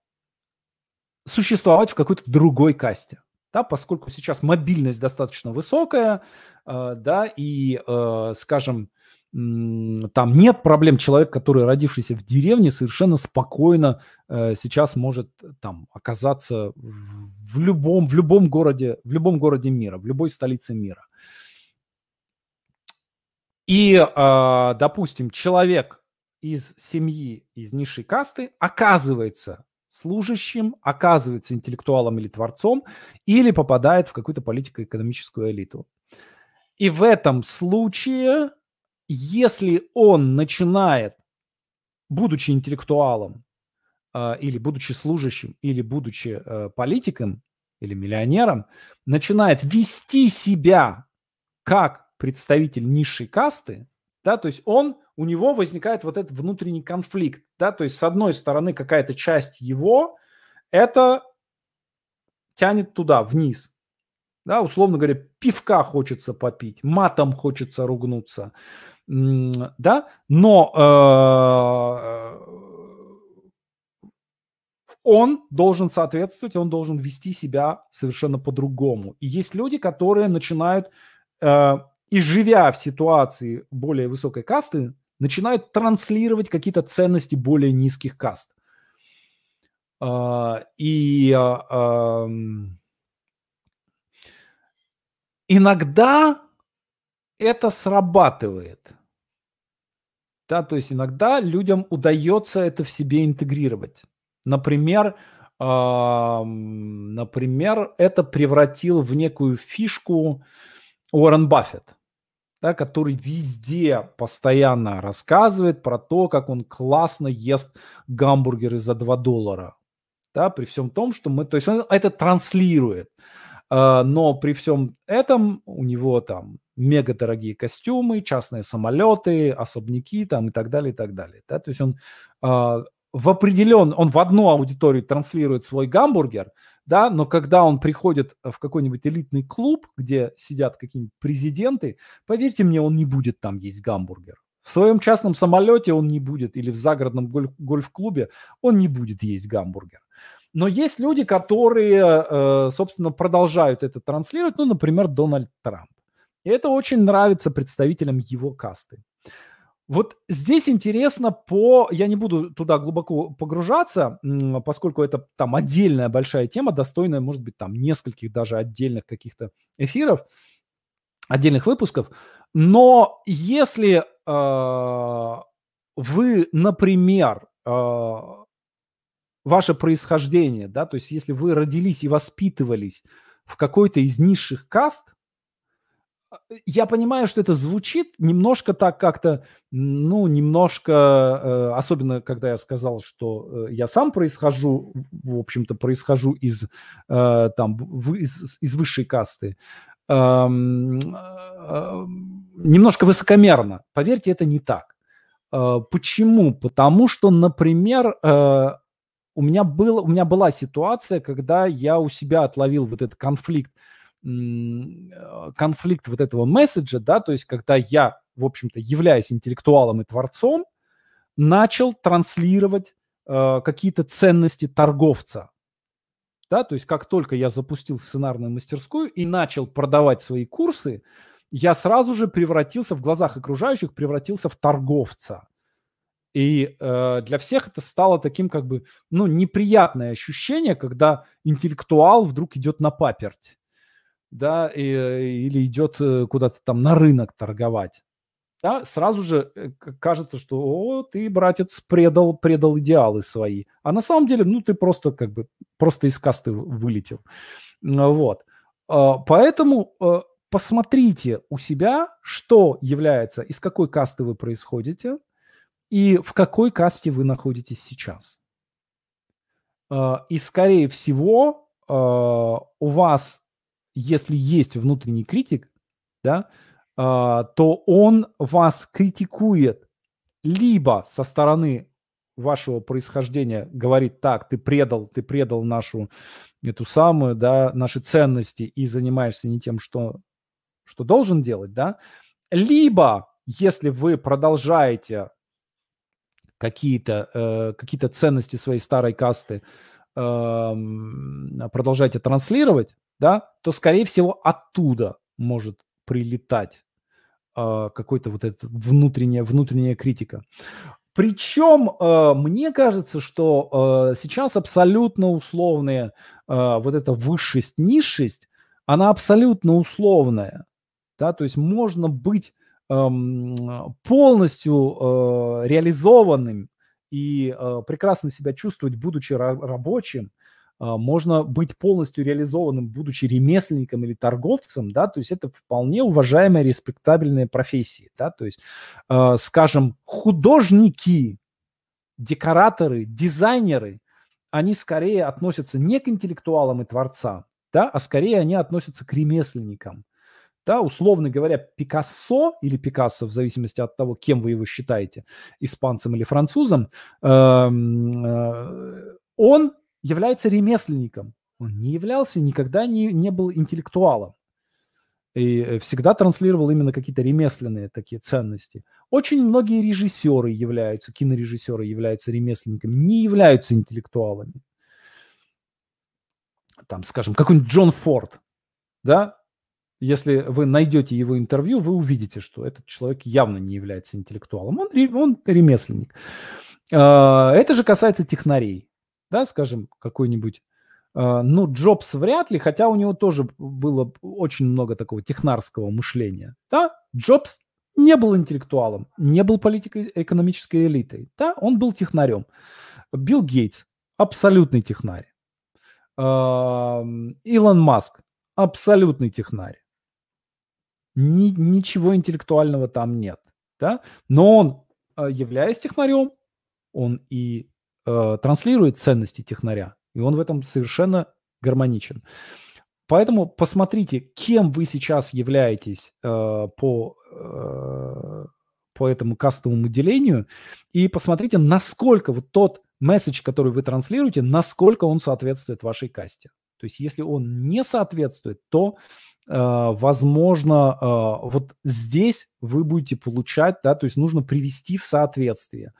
A: существовать в какой-то другой касте. Да, поскольку сейчас мобильность достаточно высокая, э, да, и, э, скажем, там нет проблем. Человек, который родившийся в деревне, совершенно спокойно э, сейчас может там оказаться в, любом в любом городе в любом городе мира, в любой столице мира. И, допустим, человек из семьи, из низшей касты оказывается служащим, оказывается интеллектуалом или творцом, или попадает в какую-то политико-экономическую элиту. И в этом случае, если он начинает, будучи интеллектуалом, э, или будучи служащим, или будучи э, политиком, или миллионером, начинает вести себя как представитель низшей касты, да, то есть он у него возникает вот этот внутренний конфликт, да, то есть с одной стороны какая-то часть его это тянет туда, вниз, да, условно говоря, пивка хочется попить, матом хочется ругнуться, да, но э, он должен соответствовать, он должен вести себя совершенно по-другому. И есть люди, которые начинают, э, и живя в ситуации более высокой касты, начинают транслировать какие-то ценности более низких каст. А, и а, иногда это срабатывает. Да, то есть иногда людям удается это в себе интегрировать. Например, например, это превратил в некую фишку Уоррен Баффет да, который везде постоянно рассказывает про то, как он классно ест гамбургеры за 2 доллара. Да, при всем том, что мы, то есть он это транслирует, э, но при всем этом у него там мега дорогие костюмы, частные самолеты, особняки там и так далее, и так далее. Да? То есть он э, в определен, он в одну аудиторию транслирует свой гамбургер, да, но когда он приходит в какой-нибудь элитный клуб, где сидят какие-нибудь президенты, поверьте мне, он не будет там есть гамбургер. В своем частном самолете он не будет, или в загородном гольф- гольф-клубе он не будет есть гамбургер. Но есть люди, которые, э, собственно, продолжают это транслировать, ну, например, Дональд Трамп. И это очень нравится представителям его касты. Вот здесь интересно по... Я не буду туда глубоко погружаться, поскольку это там отдельная большая тема, достойная, может быть, там нескольких даже отдельных каких-то эфиров, отдельных выпусков. Но если э, вы, например, э, ваше происхождение, да, то есть если вы родились и воспитывались в какой-то из низших каст, я понимаю, что это звучит немножко так как-то, ну, немножко, э, особенно когда я сказал, что э, я сам происхожу, в общем-то, происхожу из, э, там, из, из высшей касты, немножко высокомерно. Поверьте, это не так. Почему? Потому что, например, у меня, был, у меня была ситуация, когда я у себя отловил вот этот конфликт Э, конфликт вот этого месседжа, да, то есть когда я, в общем-то, являясь интеллектуалом и творцом, начал транслировать э, какие-то ценности торговца, Да, то есть как только я запустил сценарную мастерскую и начал продавать свои курсы, я сразу же превратился в глазах окружающих, превратился в торговца. И э, для всех это стало таким как бы, ну, неприятное ощущение, когда интеллектуал вдруг идет на паперть, да, и, или идет э, куда-то там на рынок торговать. Да, сразу же э, кажется, что о, ты, братец, предал, предал идеалы свои. А на самом деле, ну, ты просто как бы, просто из касты вылетел. Вот. А, поэтому э, посмотрите у себя, что является, из какой касты вы происходите и в какой касте вы находитесь сейчас. А, и, скорее всего, а, у вас, если есть внутренний критик, да, а, то он вас критикует либо со стороны вашего происхождения говорит так, ты предал, ты предал нашу эту самую, да, наши ценности и занимаешься не тем, что что должен делать, да, либо если вы продолжаете какие-то э, какие ценности своей старой касты э, продолжаете транслировать, да, то, скорее всего, оттуда может прилетать э, какой-то вот эта внутренняя, внутренняя критика. Причем э, мне кажется, что э, сейчас абсолютно условная э, вот эта высшесть, низшесть, она абсолютно условная. Да? То есть можно быть полностью э, реализованным и э, прекрасно себя чувствовать, будучи рабочим, можно быть полностью реализованным, будучи ремесленником или торговцем, да, то есть это вполне уважаемая, респектабельная профессия, да, то есть, э, скажем, художники, декораторы, дизайнеры, они скорее относятся не к интеллектуалам и творцам, да, а скорее они относятся к ремесленникам, да, условно говоря, Пикассо или Пикассо, в зависимости от того, кем вы его считаете, испанцем или французом, эм, э, он является ремесленником. Он не являлся, никогда не, не был интеллектуалом. И всегда транслировал именно какие-то ремесленные такие ценности. Очень многие режиссеры являются, кинорежиссеры являются ремесленниками, не являются интеллектуалами. Там, скажем, какой-нибудь Джон Форд, да, если вы найдете его интервью, вы увидите, что этот человек явно не является интеллектуалом. Он, он ремесленник. А, это же касается технарей. Да, скажем, какой-нибудь а, ну, Джобс вряд ли, хотя у него тоже было очень много такого технарского мышления. Да, Джобс не был интеллектуалом, не был политикой экономической элитой. Да, он был технарем. Билл Гейтс – абсолютный технарь. А, Илон Маск – абсолютный технарь ни, ничего интеллектуального там нет. Да? Но он, э, являясь технарем, он и э, транслирует ценности технаря. И он в этом совершенно гармоничен. Поэтому посмотрите, кем вы сейчас являетесь э, по, э, по этому кастовому делению, и посмотрите, насколько вот тот месседж, который вы транслируете, насколько он соответствует вашей касте. То есть если он не соответствует, то Э, возможно, э, вот здесь вы будете получать, да, то есть нужно привести в соответствие.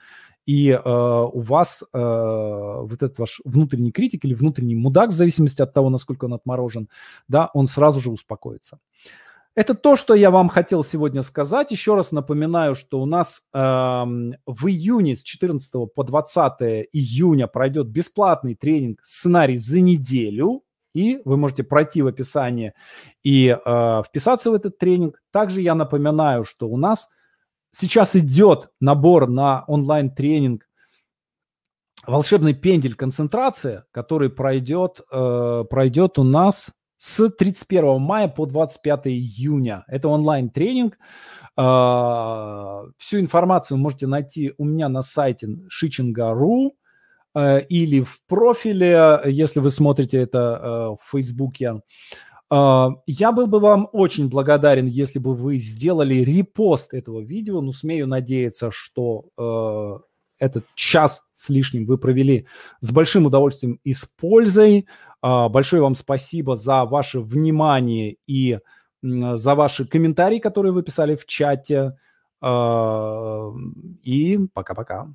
A: И э, у вас э, вот этот ваш внутренний критик или внутренний мудак, в зависимости от того, насколько он отморожен, да, он сразу же успокоится. Это то, что я вам хотел сегодня сказать. Еще раз напоминаю, что у нас э, в июне с 14 по 20 июня пройдет бесплатный тренинг «Сценарий за неделю», и вы можете пройти в описании и э, вписаться в этот тренинг. Также я напоминаю, что у нас сейчас идет набор на онлайн-тренинг «Волшебный пендель концентрация», который пройдет, э, пройдет у нас с 31 мая по 25 июня. Это онлайн-тренинг. Э, всю информацию можете найти у меня на сайте shichinga.ru. Э, или в профиле, если вы смотрите это э, в Фейсбуке. Э, я был бы вам очень благодарен, если бы вы сделали репост этого видео. Ну, смею надеяться, что этот час с лишним вы провели с большим удовольствием и с пользой. Большое вам спасибо за ваше внимание и за ваши комментарии, которые вы писали в чате. И пока-пока.